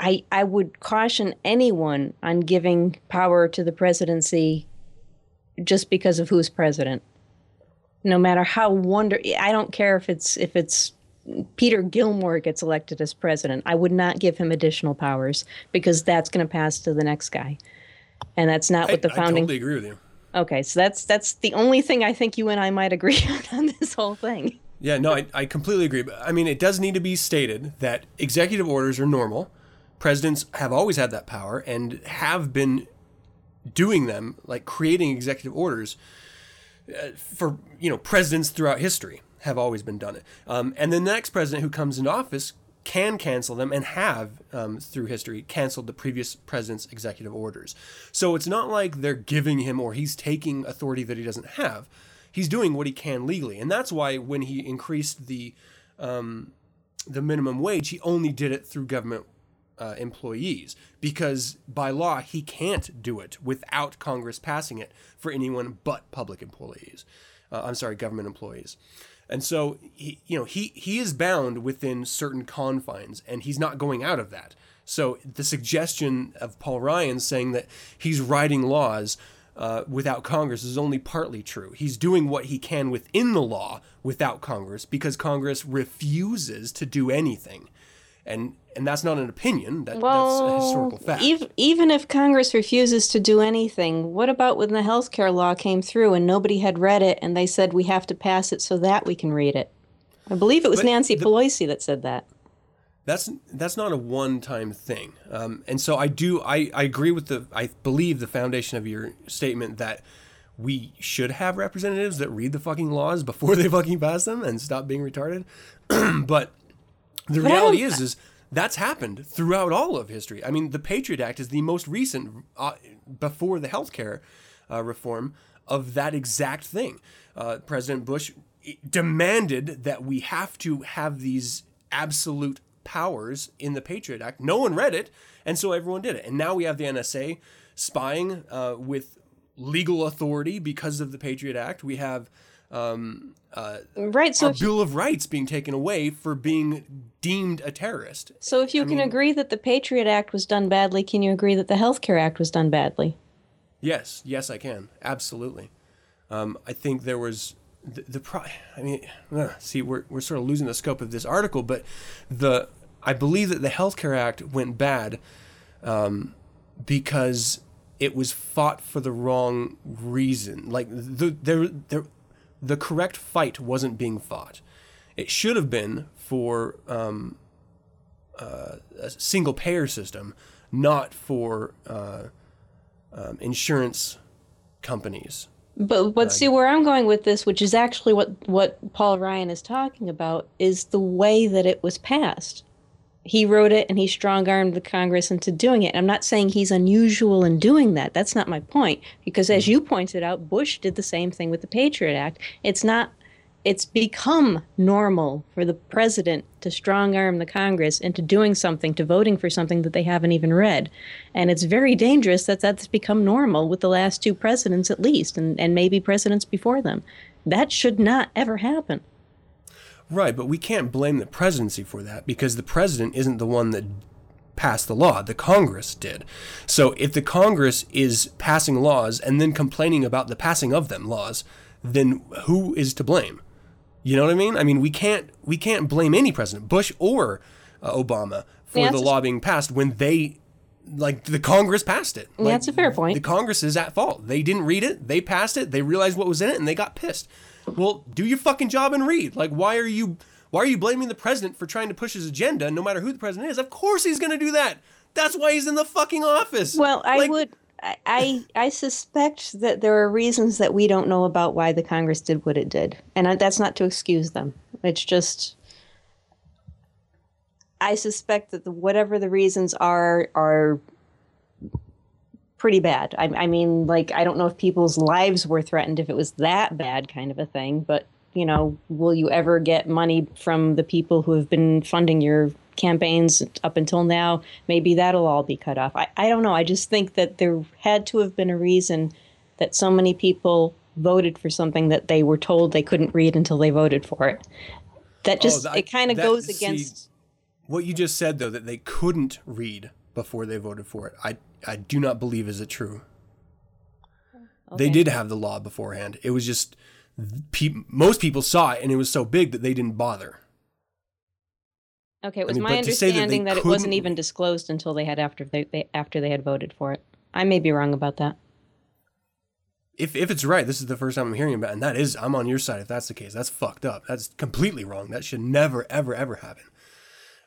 I I would caution anyone on giving power to the presidency just because of who's president. No matter how wonder I don't care if it's if it's Peter Gilmore gets elected as president, I would not give him additional powers because that's going to pass to the next guy. And that's not I, what the founding. I totally agree with you. Okay, so that's that's the only thing I think you and I might agree on on this whole thing. Yeah, no, I, I completely agree. But I mean, it does need to be stated that executive orders are normal. Presidents have always had that power and have been doing them, like creating executive orders uh, for you know presidents throughout history have always been done it. Um, and the next president who comes into office can cancel them and have um, through history canceled the previous president's executive orders. So it's not like they're giving him or he's taking authority that he doesn't have. He's doing what he can legally, and that's why when he increased the um, the minimum wage, he only did it through government uh, employees because by law he can't do it without Congress passing it for anyone but public employees. Uh, I'm sorry, government employees. And so he, you know, he he is bound within certain confines, and he's not going out of that. So the suggestion of Paul Ryan saying that he's writing laws uh, without Congress is only partly true. He's doing what he can within the law without Congress because Congress refuses to do anything, and and that's not an opinion. That, that's a historical fact. Even, even if Congress refuses to do anything, what about when the health care law came through and nobody had read it and they said we have to pass it so that we can read it? I believe it was But Nancy the- Pelosi that said that. That's that's not a one-time thing, um, and so I do I, I agree with the I believe the foundation of your statement that we should have representatives that read the fucking laws before they fucking pass them and stop being retarded. but the reality is is that's happened throughout all of history. I mean, the Patriot Act is the most recent uh, before the healthcare uh, reform of that exact thing. Uh, President Bush demanded that we have to have these absolute powers in the Patriot Act. No one read it, and so everyone did it. And now we have the NSA spying uh, with legal authority because of the Patriot Act. We have um, uh, right. So our Bill of Rights being taken away for being deemed a terrorist. so if you can agree that the Patriot Act was done badly, can you agree that the Health Care Act was done badly? Yes, yes, I can absolutely. Um, I think there was the, the pro- I mean, uh, see, we're we're sort of losing the scope of this article, but the I believe that the Healthcare Act went bad um, because it was fought for the wrong reason. Like the there there the correct fight wasn't being fought. It should have been for um, uh, a single payer system, not for uh, um, insurance companies. But but see where I'm going with this, which is actually what what Paul Ryan is talking about, is the way that it was passed. He wrote it and he strong armed the Congress into doing it. I'm not saying he's unusual in doing that. That's not my point. Because as mm-hmm. you pointed out, Bush did the same thing with the Patriot Act. It's not it's become normal for the president to strong arm the Congress into doing something, to voting for something that they haven't even read. And it's very dangerous that that's become normal with the last two presidents, at least, and, and maybe presidents before them. That should not ever happen. Right, but we can't blame the presidency for that because the president isn't the one that passed the law. The Congress did. So if the Congress is passing laws and then complaining about the passing of them laws, then who is to blame? You know what I mean? I mean, we can't we can't blame any president, Bush or uh, Obama, for Yeah, the law being passed when they like the Congress passed it. Like, that's a fair point. The Congress is at fault. They didn't read it. They passed it. They realized what was in it, and they got pissed. Well, do your fucking job and read. Like, why are you why are you blaming the president for trying to push his agenda? No matter who the president is, of course he's going to do that. That's why he's in the fucking office. Well, I Like, would. I, I suspect that there are reasons that we don't know about why the Congress did what it did, and that's not to excuse them. It's just I suspect that the, whatever the reasons are are pretty bad. I, I mean, like I don't know if people's lives were threatened if it was that bad, kind of a thing. But you know, will you ever get money from the people who have been funding your campaigns up until now? Maybe that'll all be cut off. I, I don't know. I just think that there had to have been a reason that so many people voted for something that they were told they couldn't read until they voted for it. That oh, just that- it kind of goes see, against. what you just said though that they couldn't read before they voted for it. I I do not believe is it true. They did have the law beforehand. It was just pe- most people saw it and it was so big that they didn't bother. Okay, it was mean, my say that understanding that, it wasn't even disclosed until they had after they, they after they had voted for it. I may be wrong about that. If if it's right, this is the first time I'm hearing about it, and that is I'm on your side if that's the case. That's fucked up. That's completely wrong. That should never ever ever happen.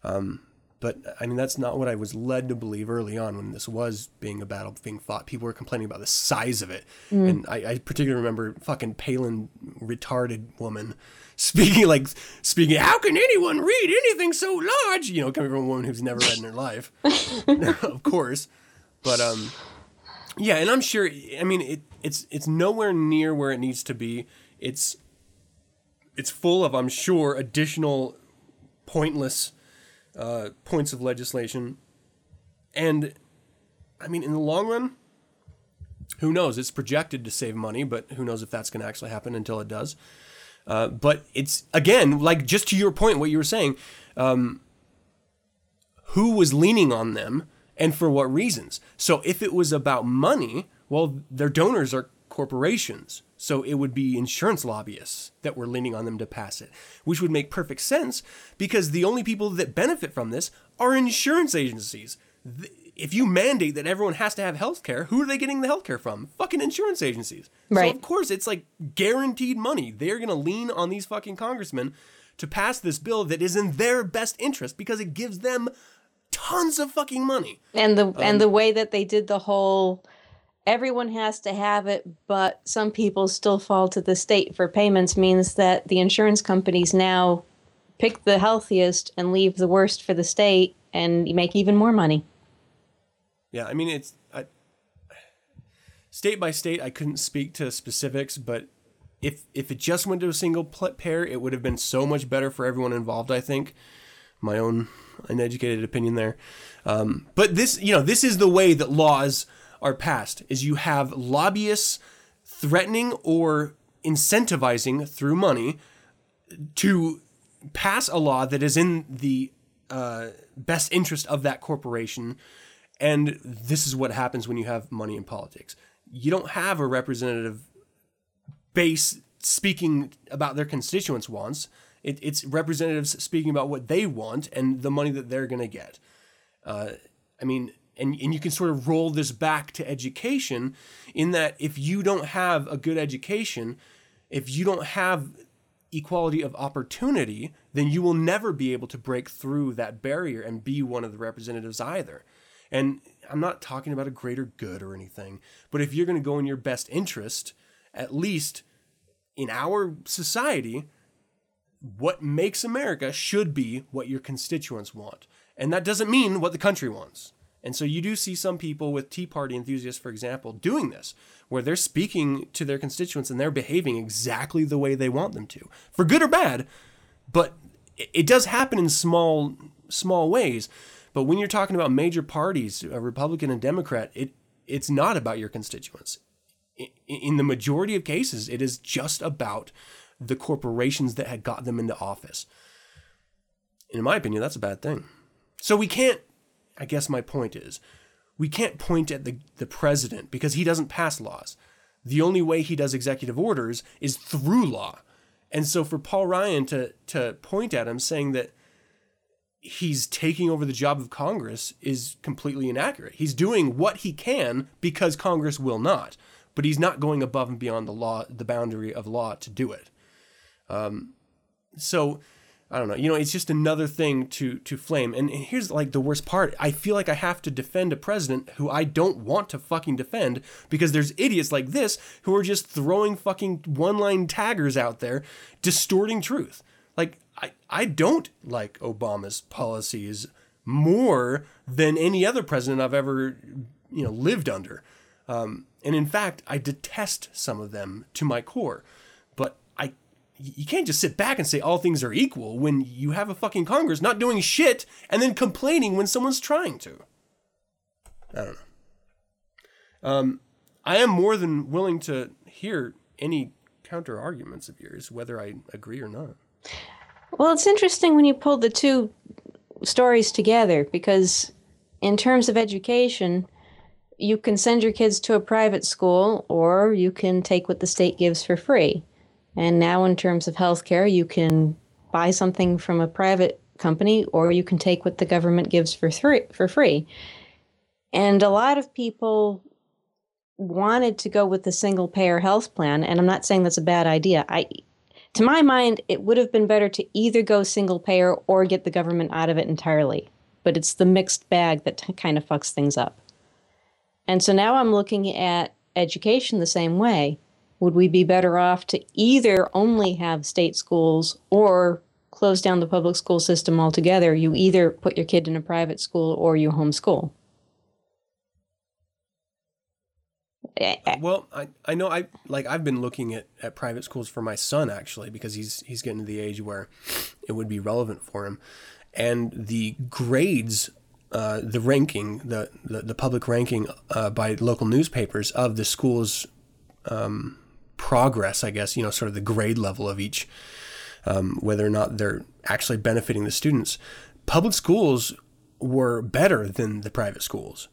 Um but I mean that's not what I was led to believe early on when this was being a battle being fought. People were complaining about the size of it, and I, I particularly remember fucking Palin, retarded woman, speaking like speaking. How can anyone read anything so large? You know, coming from a woman who's never read in her life, of course. But um, yeah, and I'm sure. I mean, it, it's it's nowhere near where it needs to be. It's it's full of, I'm sure, additional pointless uh, points of legislation, and I mean, in the long run, who knows? It's projected to save money, but who knows if that's going to actually happen until it does. Uh, but it's again, like just to your point, what you were saying, um, who was leaning on them and for what reasons. So if it was about money, well, their donors are corporations. So it would be insurance lobbyists that were leaning on them to pass it, which would make perfect sense because the only people that benefit from this are insurance agencies. If you mandate that everyone has to have health care, who are they getting the health care from? Fucking insurance agencies. So of course it's like guaranteed money. They're going to lean on these fucking congressmen to pass this bill that is in their best interest because it gives them tons of fucking money. And the Um, and the way that they did the whole everyone has to have it, but some people still fall to the state for payments means that the insurance companies now pick the healthiest and leave the worst for the state and make even more money. Yeah, I mean it's I, state by state, I couldn't speak to specifics, but if if it just went to a single payer, it would have been so much better for everyone involved. I think my own uneducated opinion there, um, but this you know this is the way that laws are passed: is you have lobbyists threatening or incentivizing through money to pass a law that is in the uh, best interest of that corporation. And this is what happens when you have money in politics. You don't have a representative base speaking about their constituents' wants. It, it's representatives speaking about what they want and the money that they're going to get. Uh, I mean, and, and you can sort of roll this back to education in that if you don't have a good education, if you don't have equality of opportunity, then you will never be able to break through that barrier and be one of the representatives either. And I'm not talking about a greater good or anything, but if you're going to go in your best interest, at least in our society, what makes America should be what your constituents want. And that doesn't mean what the country wants. And so you do see some people with Tea Party enthusiasts, for example, doing this, where they're speaking to their constituents and they're behaving exactly the way they want them to, for good or bad. But it does happen in small, small ways. But when you're talking about major parties, a Republican and Democrat, it it's not about your constituents. In the majority of cases, it is just about the corporations that had got them into office. In my opinion, that's a bad thing. So we can't I guess my point is we can't point at the, the president because he doesn't pass laws. The only way he does executive orders is through law. And so for Paul Ryan to to point at him saying that he's taking over the job of Congress is completely inaccurate. He's doing what he can because Congress will not, but he's not going above and beyond the law, the boundary of law to do it. Um, so I don't know. You know, it's just another thing to to flame. And, here's like the worst part. I feel like I have to defend a president who I don't want to fucking defend because there's idiots like this who are just throwing fucking one-line taggers out there distorting truth. Like I I don't like Obama's policies more than any other president I've ever you know lived under. Um, and in fact, I detest some of them to my core you can't just sit back and say all things are equal when you have a fucking Congress not doing shit and then complaining when someone's trying to. I don't know. Um, I am more than willing to hear any counter arguments of yours, whether I agree or not. Well, it's interesting when you pull the two stories together because, in terms of education, you can send your kids to a private school or you can take what the state gives for free. And now, in terms of healthcare, you can buy something from a private company or you can take what the government gives for, free, for free. And a lot of people wanted to go with the single payer health plan. And I'm not saying that's a bad idea. I, to my mind, it would have been better to either go single payer or get the government out of it entirely. But it's the mixed bag that t- kind of fucks things up. And so now I'm looking at education the same way would we be better off to either only have state schools or close down the public school system altogether? You either put your kid in a private school or you homeschool. Well, I, I know I like I've been looking at, at private schools for my son actually because he's he's getting to the age where it would be relevant for him, and the grades, uh, the ranking, the, the the public ranking uh, by local newspapers of the schools um, progress, I guess, you know, sort of the grade level of each, um, whether or not they're actually benefiting the students. Public schools were better than the private schools.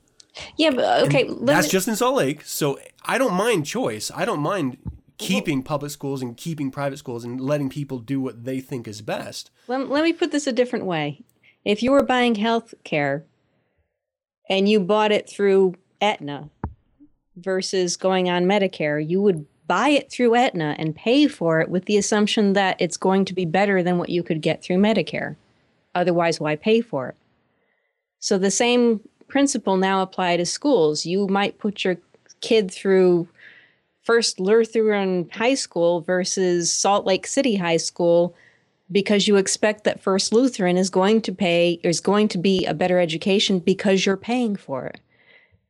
Yeah, but okay. That's me... just in Salt Lake. So I don't mind choice. I don't mind keeping public schools and keeping private schools and letting people do what they think is best. Let, let me put this a different way. If you were buying health care and you bought it through Aetna versus going on Medicare, you would buy it through Aetna and pay for it with the assumption that it's going to be better than what you could get through Medicare. Otherwise, why pay for it? So the same principle now apply to schools. You might put your kid through First Lutheran High School versus Salt Lake City High School because you expect that First Lutheran is going to pay is going to be a better education because you're paying for it.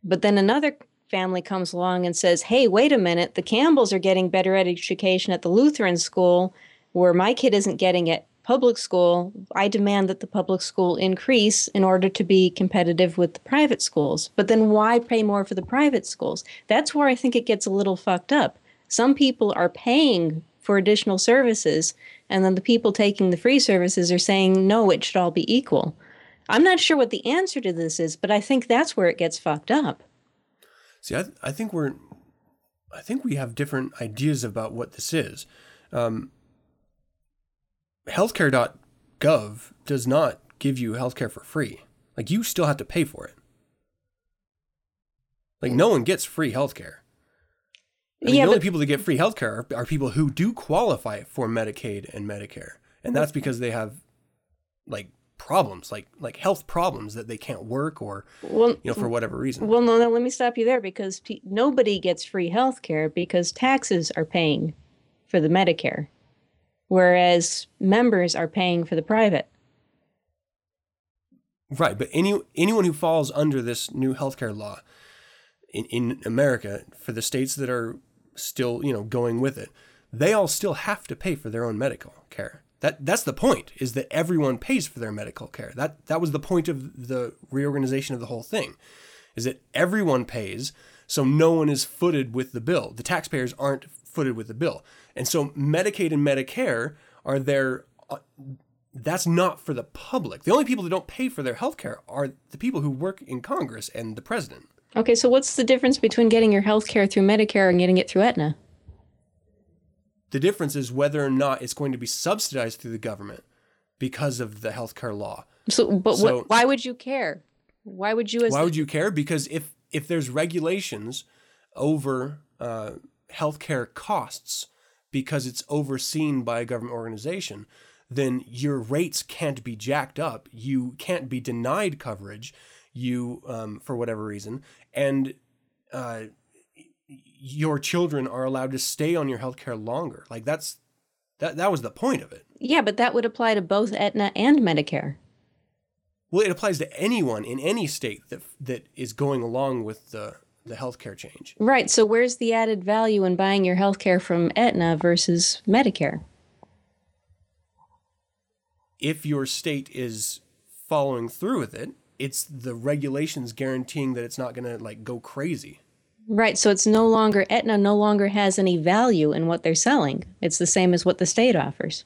But then another family comes along and says, Hey, wait a minute, the Campbells are getting better at education at the Lutheran school where my kid isn't getting it public school, I demand that the public school increase in order to be competitive with the private schools. But then why pay more for the private schools? That's where I think it gets a little fucked up. Some people are paying for additional services, and then the people taking the free services are saying, no, it should all be equal. I'm not sure what the answer to this is, but I think that's where it gets fucked up. See, I, I think we're, I think we have different ideas about what this is. Um, healthcare.gov does not give you healthcare for free. Like you still have to pay for it. Like no one gets free healthcare. I mean, Yeah, the only but- people that get free healthcare are, are people who do qualify for Medicaid and Medicare, and that's because they have like problems, like like health problems that they can't work or Well, you know for whatever reason. Well, no, no, let me stop you there because pe- nobody gets free health care because taxes are paying for the Medicare, whereas members are paying for the private. Right, but any anyone who falls under this new healthcare law in, in America for the states that are still, you know, going with it, they all still have to pay for their own medical care. That that's the point is that everyone pays for their medical care. That that was the point of the reorganization of the whole thing. Is that everyone pays so no one is footed with the bill. The taxpayers aren't footed with the bill. And so Medicaid and Medicare are there uh, that's not for the public. The only people that don't pay for their health care are the people who work in Congress and the president. Okay, so what's the difference between getting your health care through Medicare and getting it through Aetna? The difference is whether or not it's going to be subsidized through the government because of the healthcare law. So, but So- what, why would you care? Why would you? As Why the- would you care? Because if if there's regulations over uh, healthcare costs because it's overseen by a government organization, then your rates can't be jacked up. You can't be denied coverage. You um, for whatever reason, and uh, your children are allowed to stay on your health care longer. Like that's that that was the point of it. Yeah, but that would apply to both Aetna and Medicare. Well, it applies to anyone in any state that that is going along with the the healthcare change. Right. So where's the added value in buying your health care from Aetna versus Medicare? If your state is following through with it, it's the regulations guaranteeing that it's not going to like go crazy. Right. So it's no longer Aetna no longer has any value in what they're selling. It's the same as what the state offers.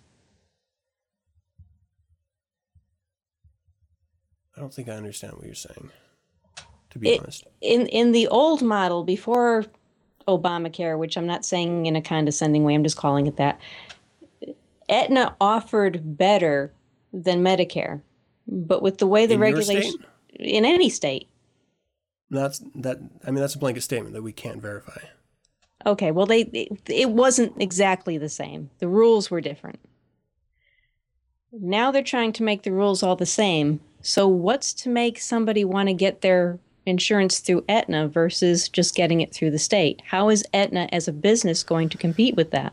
I don't think I understand what you're saying. To be It- honest, In in the old model before Obamacare, which I'm not saying in a condescending way, I'm just calling it that. Aetna offered better than Medicare, but with the way the In regulation in any state. That's that. I mean, that's a blanket statement that we can't verify. Okay, well they it, it wasn't exactly the same. The rules were different. Now they're trying to make the rules all the same. So what's to make somebody want to get their insurance through Aetna versus just getting it through the state? How is Aetna as a business going to compete with that?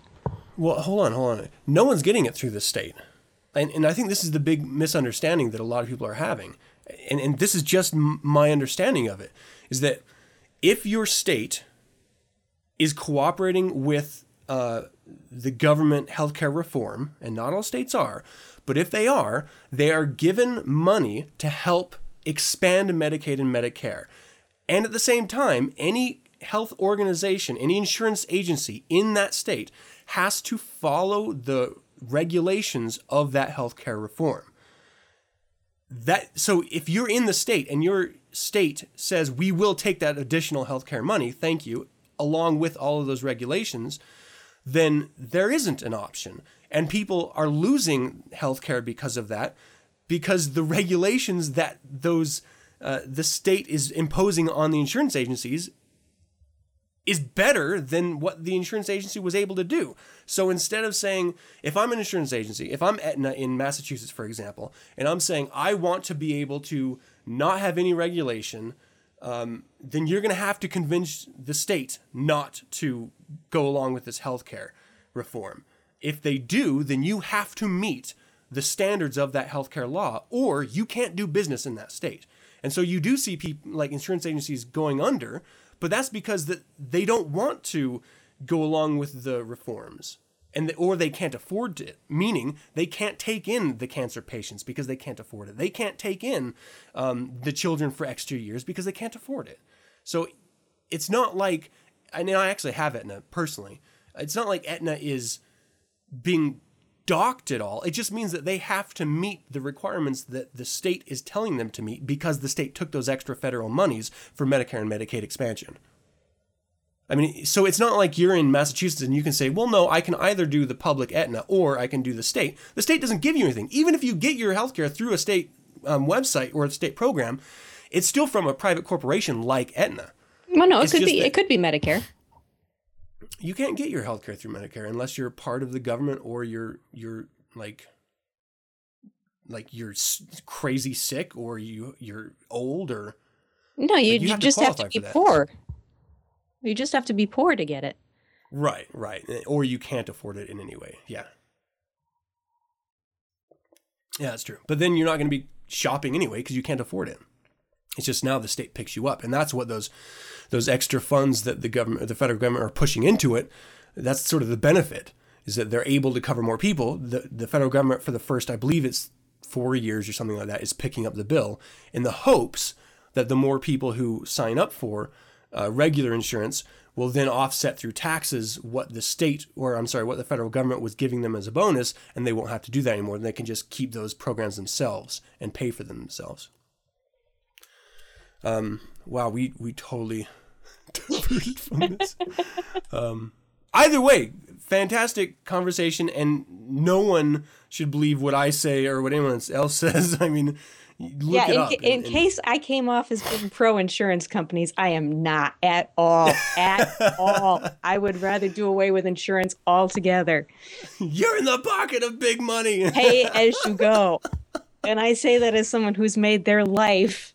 Well, hold on, hold on. No one's getting it through the state. And, and I think this is the big misunderstanding that a lot of people are having. And, and this is just my understanding of it is that if your state is cooperating with uh, the government healthcare reform, and not all states are, but if they are, they are given money to help expand Medicaid and Medicare. And at the same time, any health organization, any insurance agency in that state has to follow the regulations of that healthcare reform. That so if you're in the state and your state says we will take that additional healthcare money, thank you, along with all of those regulations, then there isn't an option. And people are losing healthcare because of that, because the regulations that those uh, the state is imposing on the insurance agencies is better than what the insurance agency was able to do. So instead of saying, if I'm an insurance agency, if I'm Aetna in Massachusetts, for example, and I'm saying I want to be able to not have any regulation, um, then you're going to have to convince the state not to go along with this healthcare reform. If they do, then you have to meet the standards of that healthcare law, or you can't do business in that state. And so you do see people like insurance agencies going under but that's because that they don't want to go along with the reforms and or they can't afford it meaning they can't take in the cancer patients because they can't afford it. They can't take in um, the children for extra years because they can't afford it. So it's not like i know i actually have Aetna personally. It's not like Aetna is being docked at all it just means that they have to meet the requirements that the state is telling them to meet because the state took those extra federal monies for medicare and medicaid expansion I mean, so it's not like you're in Massachusetts and you can say, well, no, I can either do the public Aetna or I can do the state. The state doesn't give you anything. Even if you get your healthcare through a state um, website or a state program, it's still from a private corporation like Aetna. Well, no, it It's could be that- it could be Medicare. You can't get your healthcare through Medicare unless you're part of the government or you're you're like like you're crazy sick or you you're old or No, you, you you have to just have to be poor. You just have to be poor to get it. Right, right. Eh, or you can't afford it in any way. Yeah. Yeah, that's true. But then you're not going to be shopping anyway because you can't afford it. It's just now the state picks you up, and that's what those those extra funds that the government, the federal government, are pushing into it. That's sort of the benefit is that they're able to cover more people. The the federal government for the first, I believe it's four years or something like that, is picking up the bill in the hopes that the more people who sign up for uh, regular insurance will then offset through taxes what the state or I'm sorry, what the federal government was giving them as a bonus, and they won't have to do that anymore. They can just keep those programs themselves and pay for them themselves. Um, wow, we we totally diverted from this. Um, either way, fantastic conversation, and no one should believe what I say or what anyone else says. I mean, look yeah, it in, in and- and- case I came off as being pro insurance companies, I am not at all. At all. I would rather do away with insurance altogether. you're in the pocket of big money. Pay as you go. And I say that as someone who's made their life.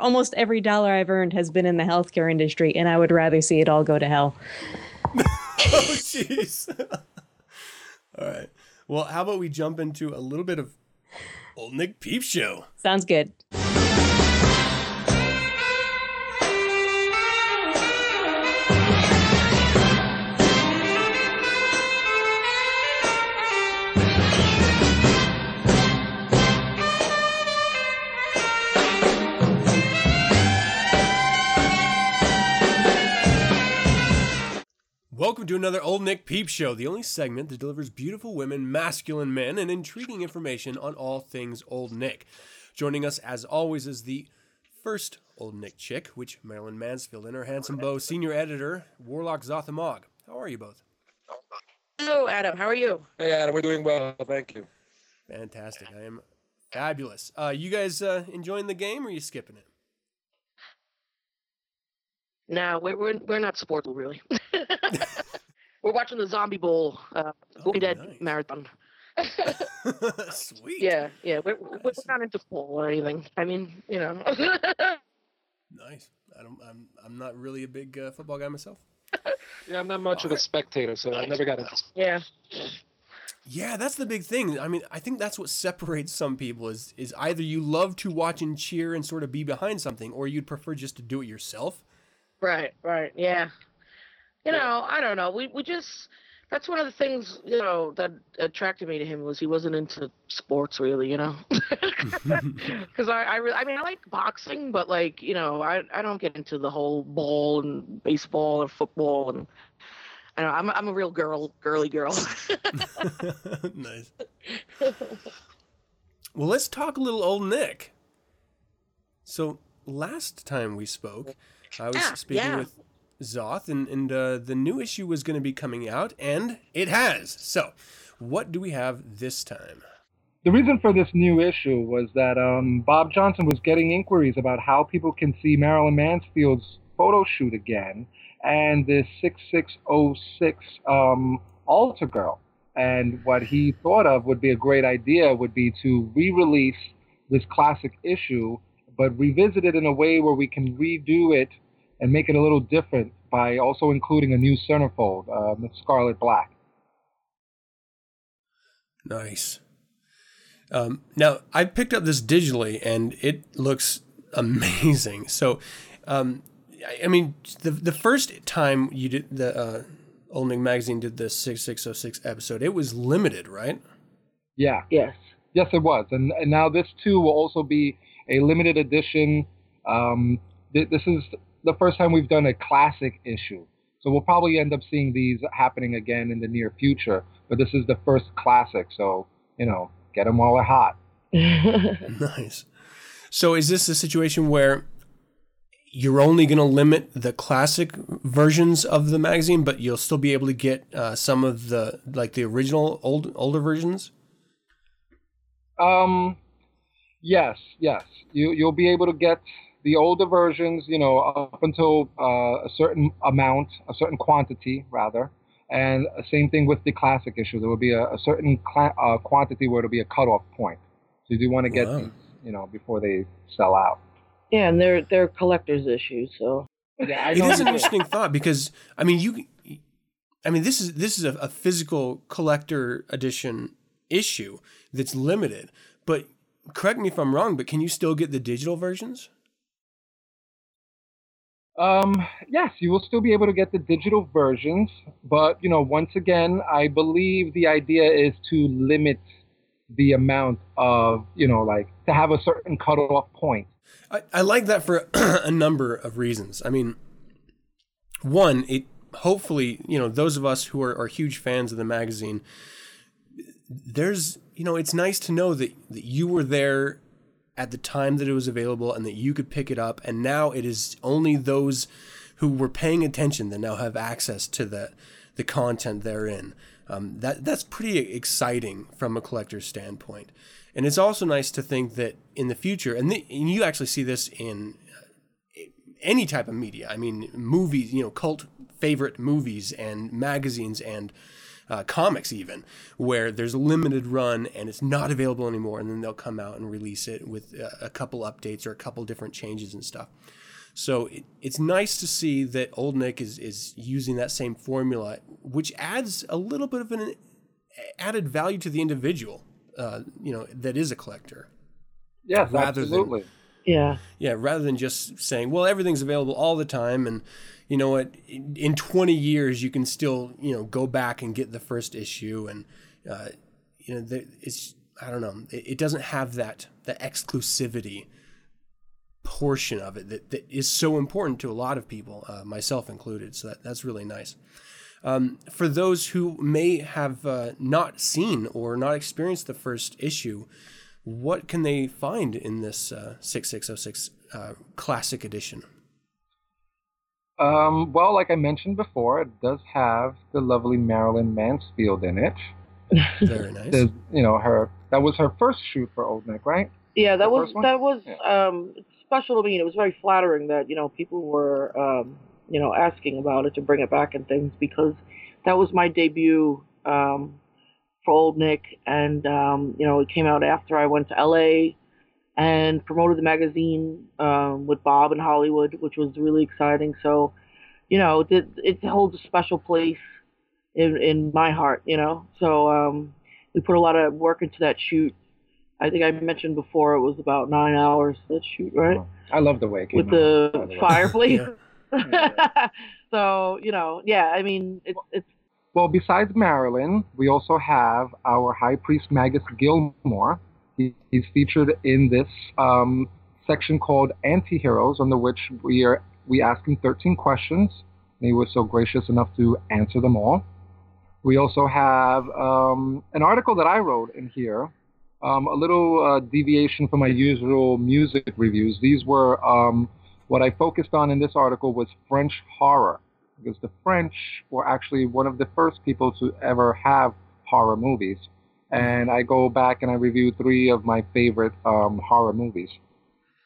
Almost every dollar I've earned has been in the healthcare industry, and I would rather see it all go to hell. oh, jeez. All right. Well, how about we jump into a little bit of old Nick Peep Show? Sounds good. Welcome to another Old Nick Peep Show, the only segment that delivers beautiful women, masculine men, and intriguing information on all things Old Nick. Joining us, as always, is the first Old Nick chick, which Marilyn Mansfield and her handsome beau, senior editor, Warlock Zothamog. How are you both? Hello, Adam. How are you? Hey, Adam, we're doing well. Thank you. Fantastic. I am fabulous. Uh, you guys uh, enjoying the game or are you skipping it? No, we're we're, we're not sportful, really. we're watching the Zombie Bowl, uh, Walking Dead nice. marathon. Sweet. Yeah, yeah. We're, we're not into football or anything. I mean, you know. Nice. I don't. I'm. I'm not really a big uh, football guy myself. Yeah, I'm not much of a spectator, so I never got into yeah. Yeah, that's the big thing. I mean, I think that's what separates some people is is either you love to watch and cheer and sort of be behind something, or you'd prefer just to do it yourself. Right, right, yeah. You know, I don't know. We we just that's one of the things you know that attracted me to him was he wasn't into sports really, you know. Because I I, re- I mean I like boxing, but like you know I I don't get into the whole ball and baseball or football and. I know I'm a- I'm a real girl, girly girl. nice. Well, let's talk a little old Nick. So last time we spoke, I was Yeah, speaking yeah. with Zoth, and and uh, the new issue was going to be coming out, and it has. So, what do we have this time? The reason for this new issue was that um, Bob Johnson was getting inquiries about how people can see Marilyn Mansfield's photo shoot again and this 6606 um, altar girl. And what he thought of would be a great idea would be to re-release this classic issue, but revisit it in a way where we can redo it and make it a little different by also including a new centerfold, with Scarlet Black. Nice. Um, now I picked up this digitally, and it looks amazing. So, um, I mean, the the first time you did the uh, Old Nick magazine did the six six oh six episode, it was limited, right? Yeah. Yes. Yes, it was, and, and now this too will also be a limited edition. Um, th- this is the first time we've done a classic issue, so we'll probably end up seeing these happening again in the near future. But this is the first classic, so you know, get them while they're hot. nice. So is this a situation where you're only going to limit the classic versions of the magazine, but you'll still be able to get uh, some of the like the original old older versions? Um, yes, yes. You you'll be able to get the older versions, you know, up until uh, a certain amount, a certain quantity rather, and same thing with the classic issue. There will be a, a certain cla- uh, quantity where it'll be a cutoff point. So you do want to get Wow. these, you know, before they sell out. Yeah, and they're they're collector's issues, so Yeah, I It an interesting thought because I mean you, I mean this is this is a, a physical collector edition issue that's limited. But correct me if I'm wrong, but can you still get the digital versions? Um, yes, you will still be able to get the digital versions, but you know, once again, I believe the idea is to limit the amount of, you know, like to have a certain cutoff point. I, I like that for a number of reasons. I mean, one, it hopefully, you know, those of us who are, are huge fans of the magazine, there's, you know, it's nice to know that, that you were there at the time that it was available and that you could pick it up. And now it is only those who were paying attention that now have access to the, the content therein. Um, that that's pretty exciting from a collector's standpoint, and it's also nice to think that in the future, and, the, and you actually see this in uh, any type of media. I mean, movies, you know, cult favorite movies and magazines and uh, comics, even where there's a limited run and it's not available anymore, and then they'll come out and release it with uh, a couple updates or a couple different changes and stuff. So it, it's nice to see that Old Nick is is using that same formula, which adds a little bit of an added value to the individual, uh, you know, that is a collector. Yes, Rather than- absolutely. yeah. Yeah, rather than just saying, well, everything's available all the time, and you know what, in in 20 years you can still, you know, go back and get the first issue, and uh, you know, it's I don't know, it, it doesn't have that that exclusivity portion of it that, that is so important to a lot of people, uh, myself included. So that, that's really nice. Um, for those who may have uh, not seen or not experienced the first issue, what can they find in this uh, 6606 uh, classic edition? Um, well, like I mentioned before, it does have the lovely Marilyn Mansfield in it. Very nice. There's, you know, her that was her first shoot for Old Nick, right? Yeah, that The was that was Yeah. um special to me. and It was very flattering that you know people were um you know asking about it to bring it back and things because that was my debut um for Old Nick, and um you know it came out after I went to L.A. and promoted the magazine um with Bob in Hollywood, which was really exciting. So you know it, it holds a special place in in my heart. You know, so um we put a lot of work into that shoot. I think I mentioned before it was about nine hours that shoot, right? I love the way it came With out, the by way. fireplace. Yeah. so you know, yeah. I mean, it's it's Well, besides Marilyn, we also have our High Priest Magus Gilmore. He, he's featured in this um, section called Anti-Heroes, under which we are we ask him 13 questions, and he was so gracious enough to answer them all. We also have um, an article that I wrote in here, um, a little uh, deviation from my usual music reviews. These were um, what I focused on in this article was French horror because the French were actually one of the first people to ever have horror movies. And I go back and I review three of my favorite um, horror movies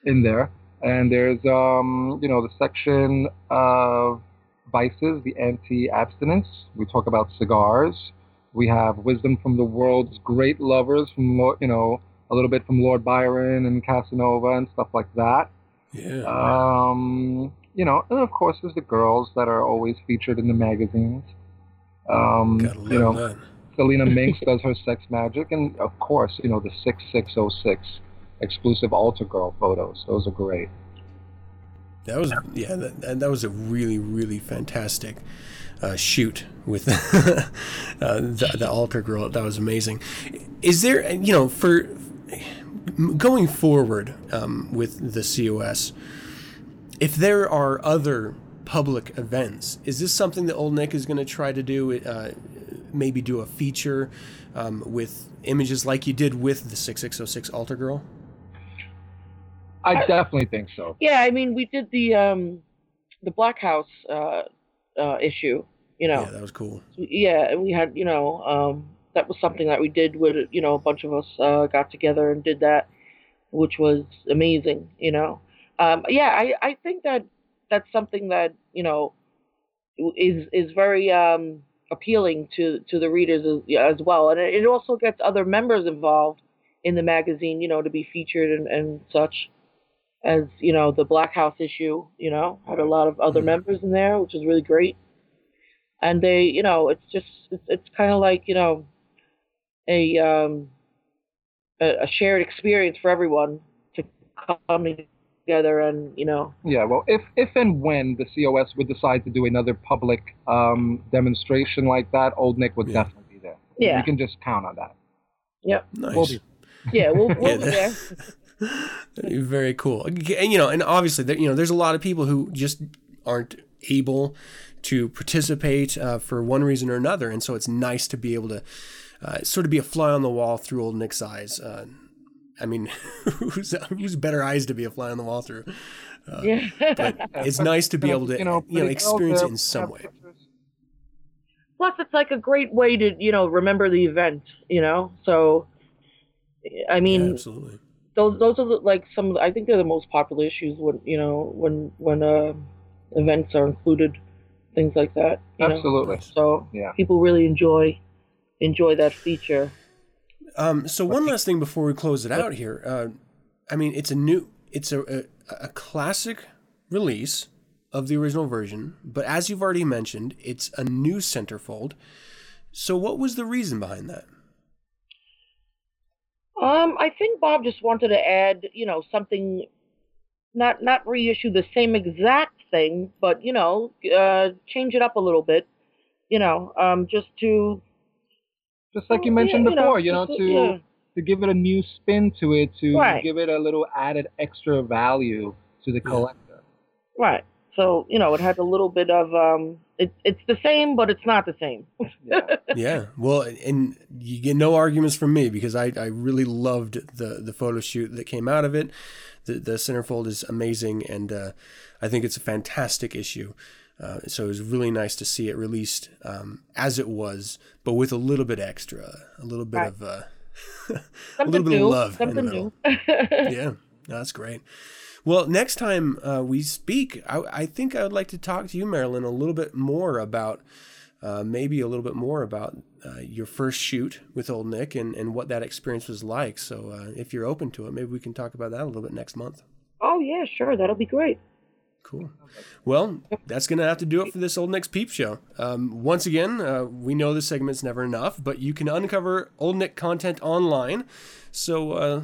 in there. And there's, um, you know, the section of vices, the anti-abstinence. We talk about cigars. We have wisdom from the world's great lovers, from you know, a little bit from Lord Byron and Casanova and stuff like that. Yeah. Um, you know, and of course, there's the girls that are always featured in the magazines. Um, Gotta love you know, that. Selena Minx does her sex magic, and of course, you know, the 6606 exclusive altar girl photos. Those are great. That was yeah, that, that was a really really fantastic uh, shoot with uh, the, the altar girl. That was amazing. Is there you know for going forward um, with the COS, if there are other public events, is this something that Old Nick is going to try to do? Uh, maybe do a feature um, with images like you did with the 6606 altar girl. I definitely think so. Yeah, I mean, we did the um, the Black House uh, uh, issue. You know, Yeah, that was cool. yeah, and we had, you know, um, that was something that we did with, you know, a bunch of us uh, got together and did that, which was amazing, you know. Um, yeah, I, I think that that's something that, you know, is is very um, appealing to, to the readers as, as well. And it, also gets other members involved in the magazine, you know, to be featured and, and such as, you know, the Black House issue, you know, had a lot of other Mhm. members in there, which is really great and they you know it's just it's, it's kind of like you know a um a, a shared experience for everyone to come together and you know Yeah, well, if if and when the COS would decide to do another public um, demonstration like that, Old Nick would Yeah. definitely be there. Yeah. you can just count on that. yep Nice. We'll be- yeah we'll, we'll Yeah, be there very cool. And you know, and obviously, there, you know, there's a lot of people who just aren't able to participate uh, for one reason or another, and so it's nice to be able to uh, sort of be a fly on the wall through old Nick's eyes. Uh, I mean, who's who's better eyes to be a fly on the wall through? yeah But it's nice to be able to you know, pretty experience it in some way. plus it's like a great way to you know remember the event you know so i mean Yeah, absolutely. those those are the, like some of the, I think they're the most popular issues when you know when when uh events are included things like that you know? Absolutely. so Yeah. people really enjoy enjoy that feature Um, so one last thing before we close it out here. Uh, I mean, it's a new, it's a, a a classic release of the original version, but as you've already mentioned, it's a new centerfold. So what was the reason behind that? Um, I think Bob just wanted to add, you know, something, not not reissue the same exact thing, but you know, uh, change it up a little bit, you know, um, just to Just like you mentioned yeah, you know, before, you know, just- to yeah. to give it a new spin to it, to Right. give it a little added extra value to the collector. right. So you know, it had a little bit of um, it's it's the same, but it's not the same. Yeah. Yeah, well, and you get no arguments from me because I, I really loved the the photo shoot that came out of it. The the centerfold is amazing, and uh, I think it's a fantastic issue. Uh, so it was really nice to see it released um, as it was, but with a little bit extra, a little bit Right. of uh, a little bit new. of love in the middle. yeah, no, that's great. Well, next time uh, we speak, I, I think I would like to talk to you, Marilyn, a little bit more about uh, maybe a little bit more about uh, your first shoot with Old Nick and, and what that experience was like. So, uh, if you're open to it, maybe we can talk about that a little bit next month. oh yeah, sure, that'll be great. Cool. Well, that's going to have to do it for this Old Nick's Peep Show. Um, once again, uh, we know this segment's never enough, but you can uncover Old Nick content online. So, uh,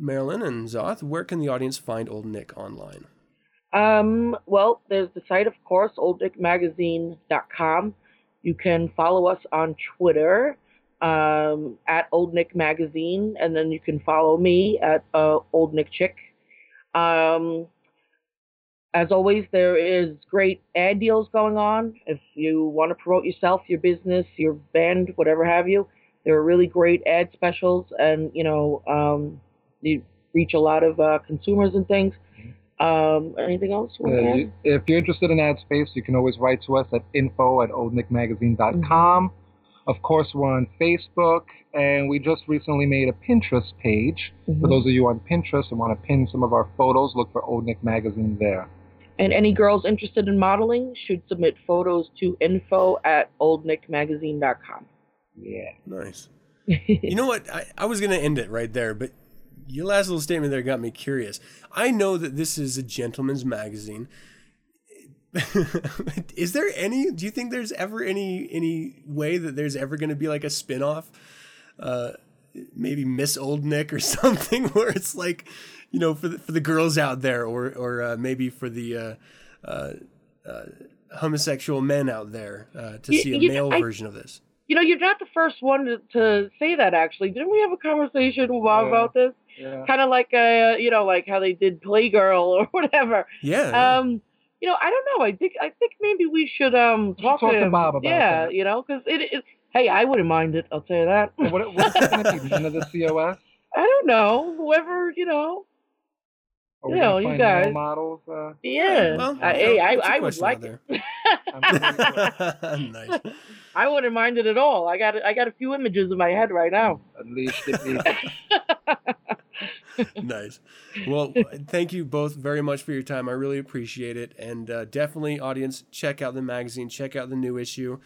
Marilyn and Zoth, where can the audience find Old Nick online? Um, well, there's the site, of course, oldnickmagazine.com. You can follow us on Twitter um, at Old Nick Magazine, and then you can follow me at uh, Old Nick Chick. Um, as always, there is great ad deals going on. If you want to promote yourself, your business, your band, whatever have you, there are really great ad specials, and you know, um, you reach a lot of uh, consumers and things. Um, anything else? Uh, you- if you're interested in ad space, you can always write to us at info at oldnickmagazine.com. Of course, we're on Facebook, and we just recently made a Pinterest page. For Mhm. those of you on Pinterest and want to pin some of our photos, look for Old Nick Magazine there. And any girls interested in modeling should submit photos to info at oldnickmagazine.com. Yeah. Nice. You know what? I, I was going to end it right there, but your last little statement there got me curious. I know that this is a gentleman's magazine. is there any? Do you think there's ever any any way that there's ever going to be like a spin-off uh, maybe Miss Old Nick or something, where it's like, you know, for the, for the girls out there, or or uh, maybe for the uh, uh, uh, homosexual men out there uh, to You- see a you- male I- version of this. You know, you're not the first one to, to say that. Actually, didn't we have a conversation with Bob Yeah. about this? Yeah. Kind of like, uh, you know, like how they did Playgirl or whatever. Yeah. yeah. Um, you know, I don't know. I think I think maybe we should um talk, talk to him. Bob about it. yeah, that. you know, because it, it. Hey, I wouldn't mind it. I'll tell you that. And what, what's it going to be? None of the COS? I don't know. Whoever, you know. Are we You know, gonna you guys- models? Uh, Yeah. well, I, you hey, know, I, it's would like it. I'm nice. I wouldn't mind it at all. I got I got a few images in my head right now. Unleash the beast. nice. Well, thank you both very much for your time. I really appreciate it. And uh, definitely, audience, check out the magazine, check out the new issue.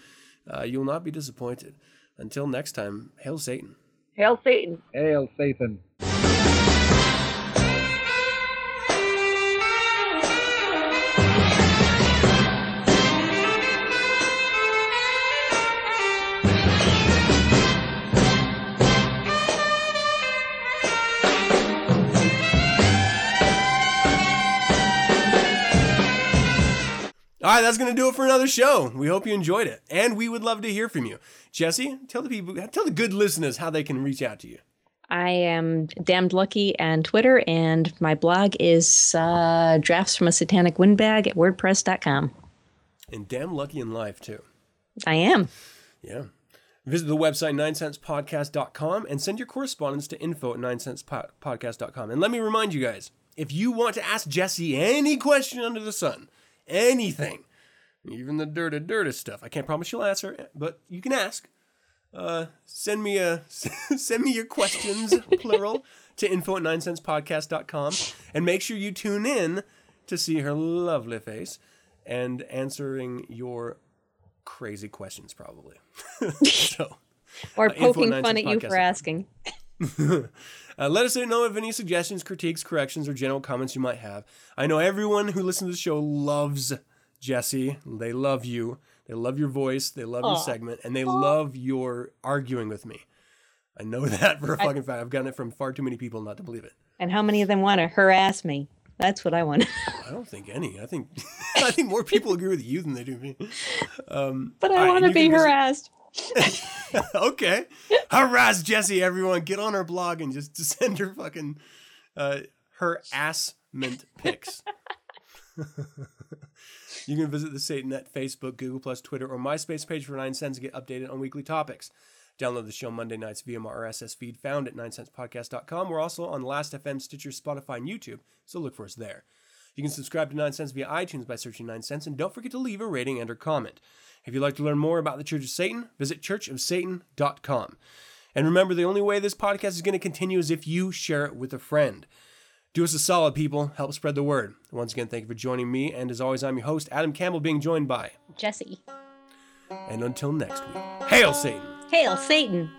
Uh, you'll not be disappointed. Until next time, hail Satan. Hail Satan. Hail Satan. All right, that's going to do it for another show. We hope you enjoyed it. And we would love to hear from you. Jesse, tell the people, tell the good listeners how they can reach out to you. I am damned lucky on Twitter, and my blog is uh, drafts from a satanic windbag at wordpress.com. And damn lucky in life, too. I am. Yeah. Visit the website 9sensepodcast.com and send your correspondence to info at 9sensepodcast.com. And let me remind you guys, if you want to ask Jesse any question under the sun, anything, even the dirty, dirty stuff, I can't promise you'll answer, but you can ask. Uh, send me a send me your questions, plural, to info at 9sensepodcast.com. And make sure you tune in to see her lovely face and answering your crazy questions, probably. so, Or Uh, poking at fun at you for asking. Uh, let us know of any suggestions, critiques, corrections, or general comments you might have. I know everyone who listens to the show loves Jesse. They love you. They love your voice. They love your segment, and they love your arguing with me. I know that for a fucking fact. I've gotten it from far too many people not to believe it. And how many of them want to harass me? That's what I want. I don't think any. I think I think more people agree with you than they do me. Um, but I want and to be can visit- harassed. okay. Harass Jesse, everyone. Get on her blog and just send her fucking uh, her ass mint pics. you can visit the Satanet Facebook, Google Plus, Twitter, or MySpace page for 9sense to get updated on weekly topics. Download the show Monday nights via my RSS feed found at 9sensepodcast.com. We're also on Last.fm, Stitcher, Spotify, and YouTube, so look for us there. You can subscribe to 9sense via iTunes by searching 9sense, and don't forget to leave a rating and or comment. If you'd like to learn more about the Church of Satan, visit churchofsatan.com. And remember, the only way this podcast is going to continue is if you share it with a friend. Do us a solid, people. Help spread the word. Once again, thank you for joining me. And as always, I'm your host, Adam Campbell, being joined by. Jesse. And until next week, hail Satan! Hail Satan.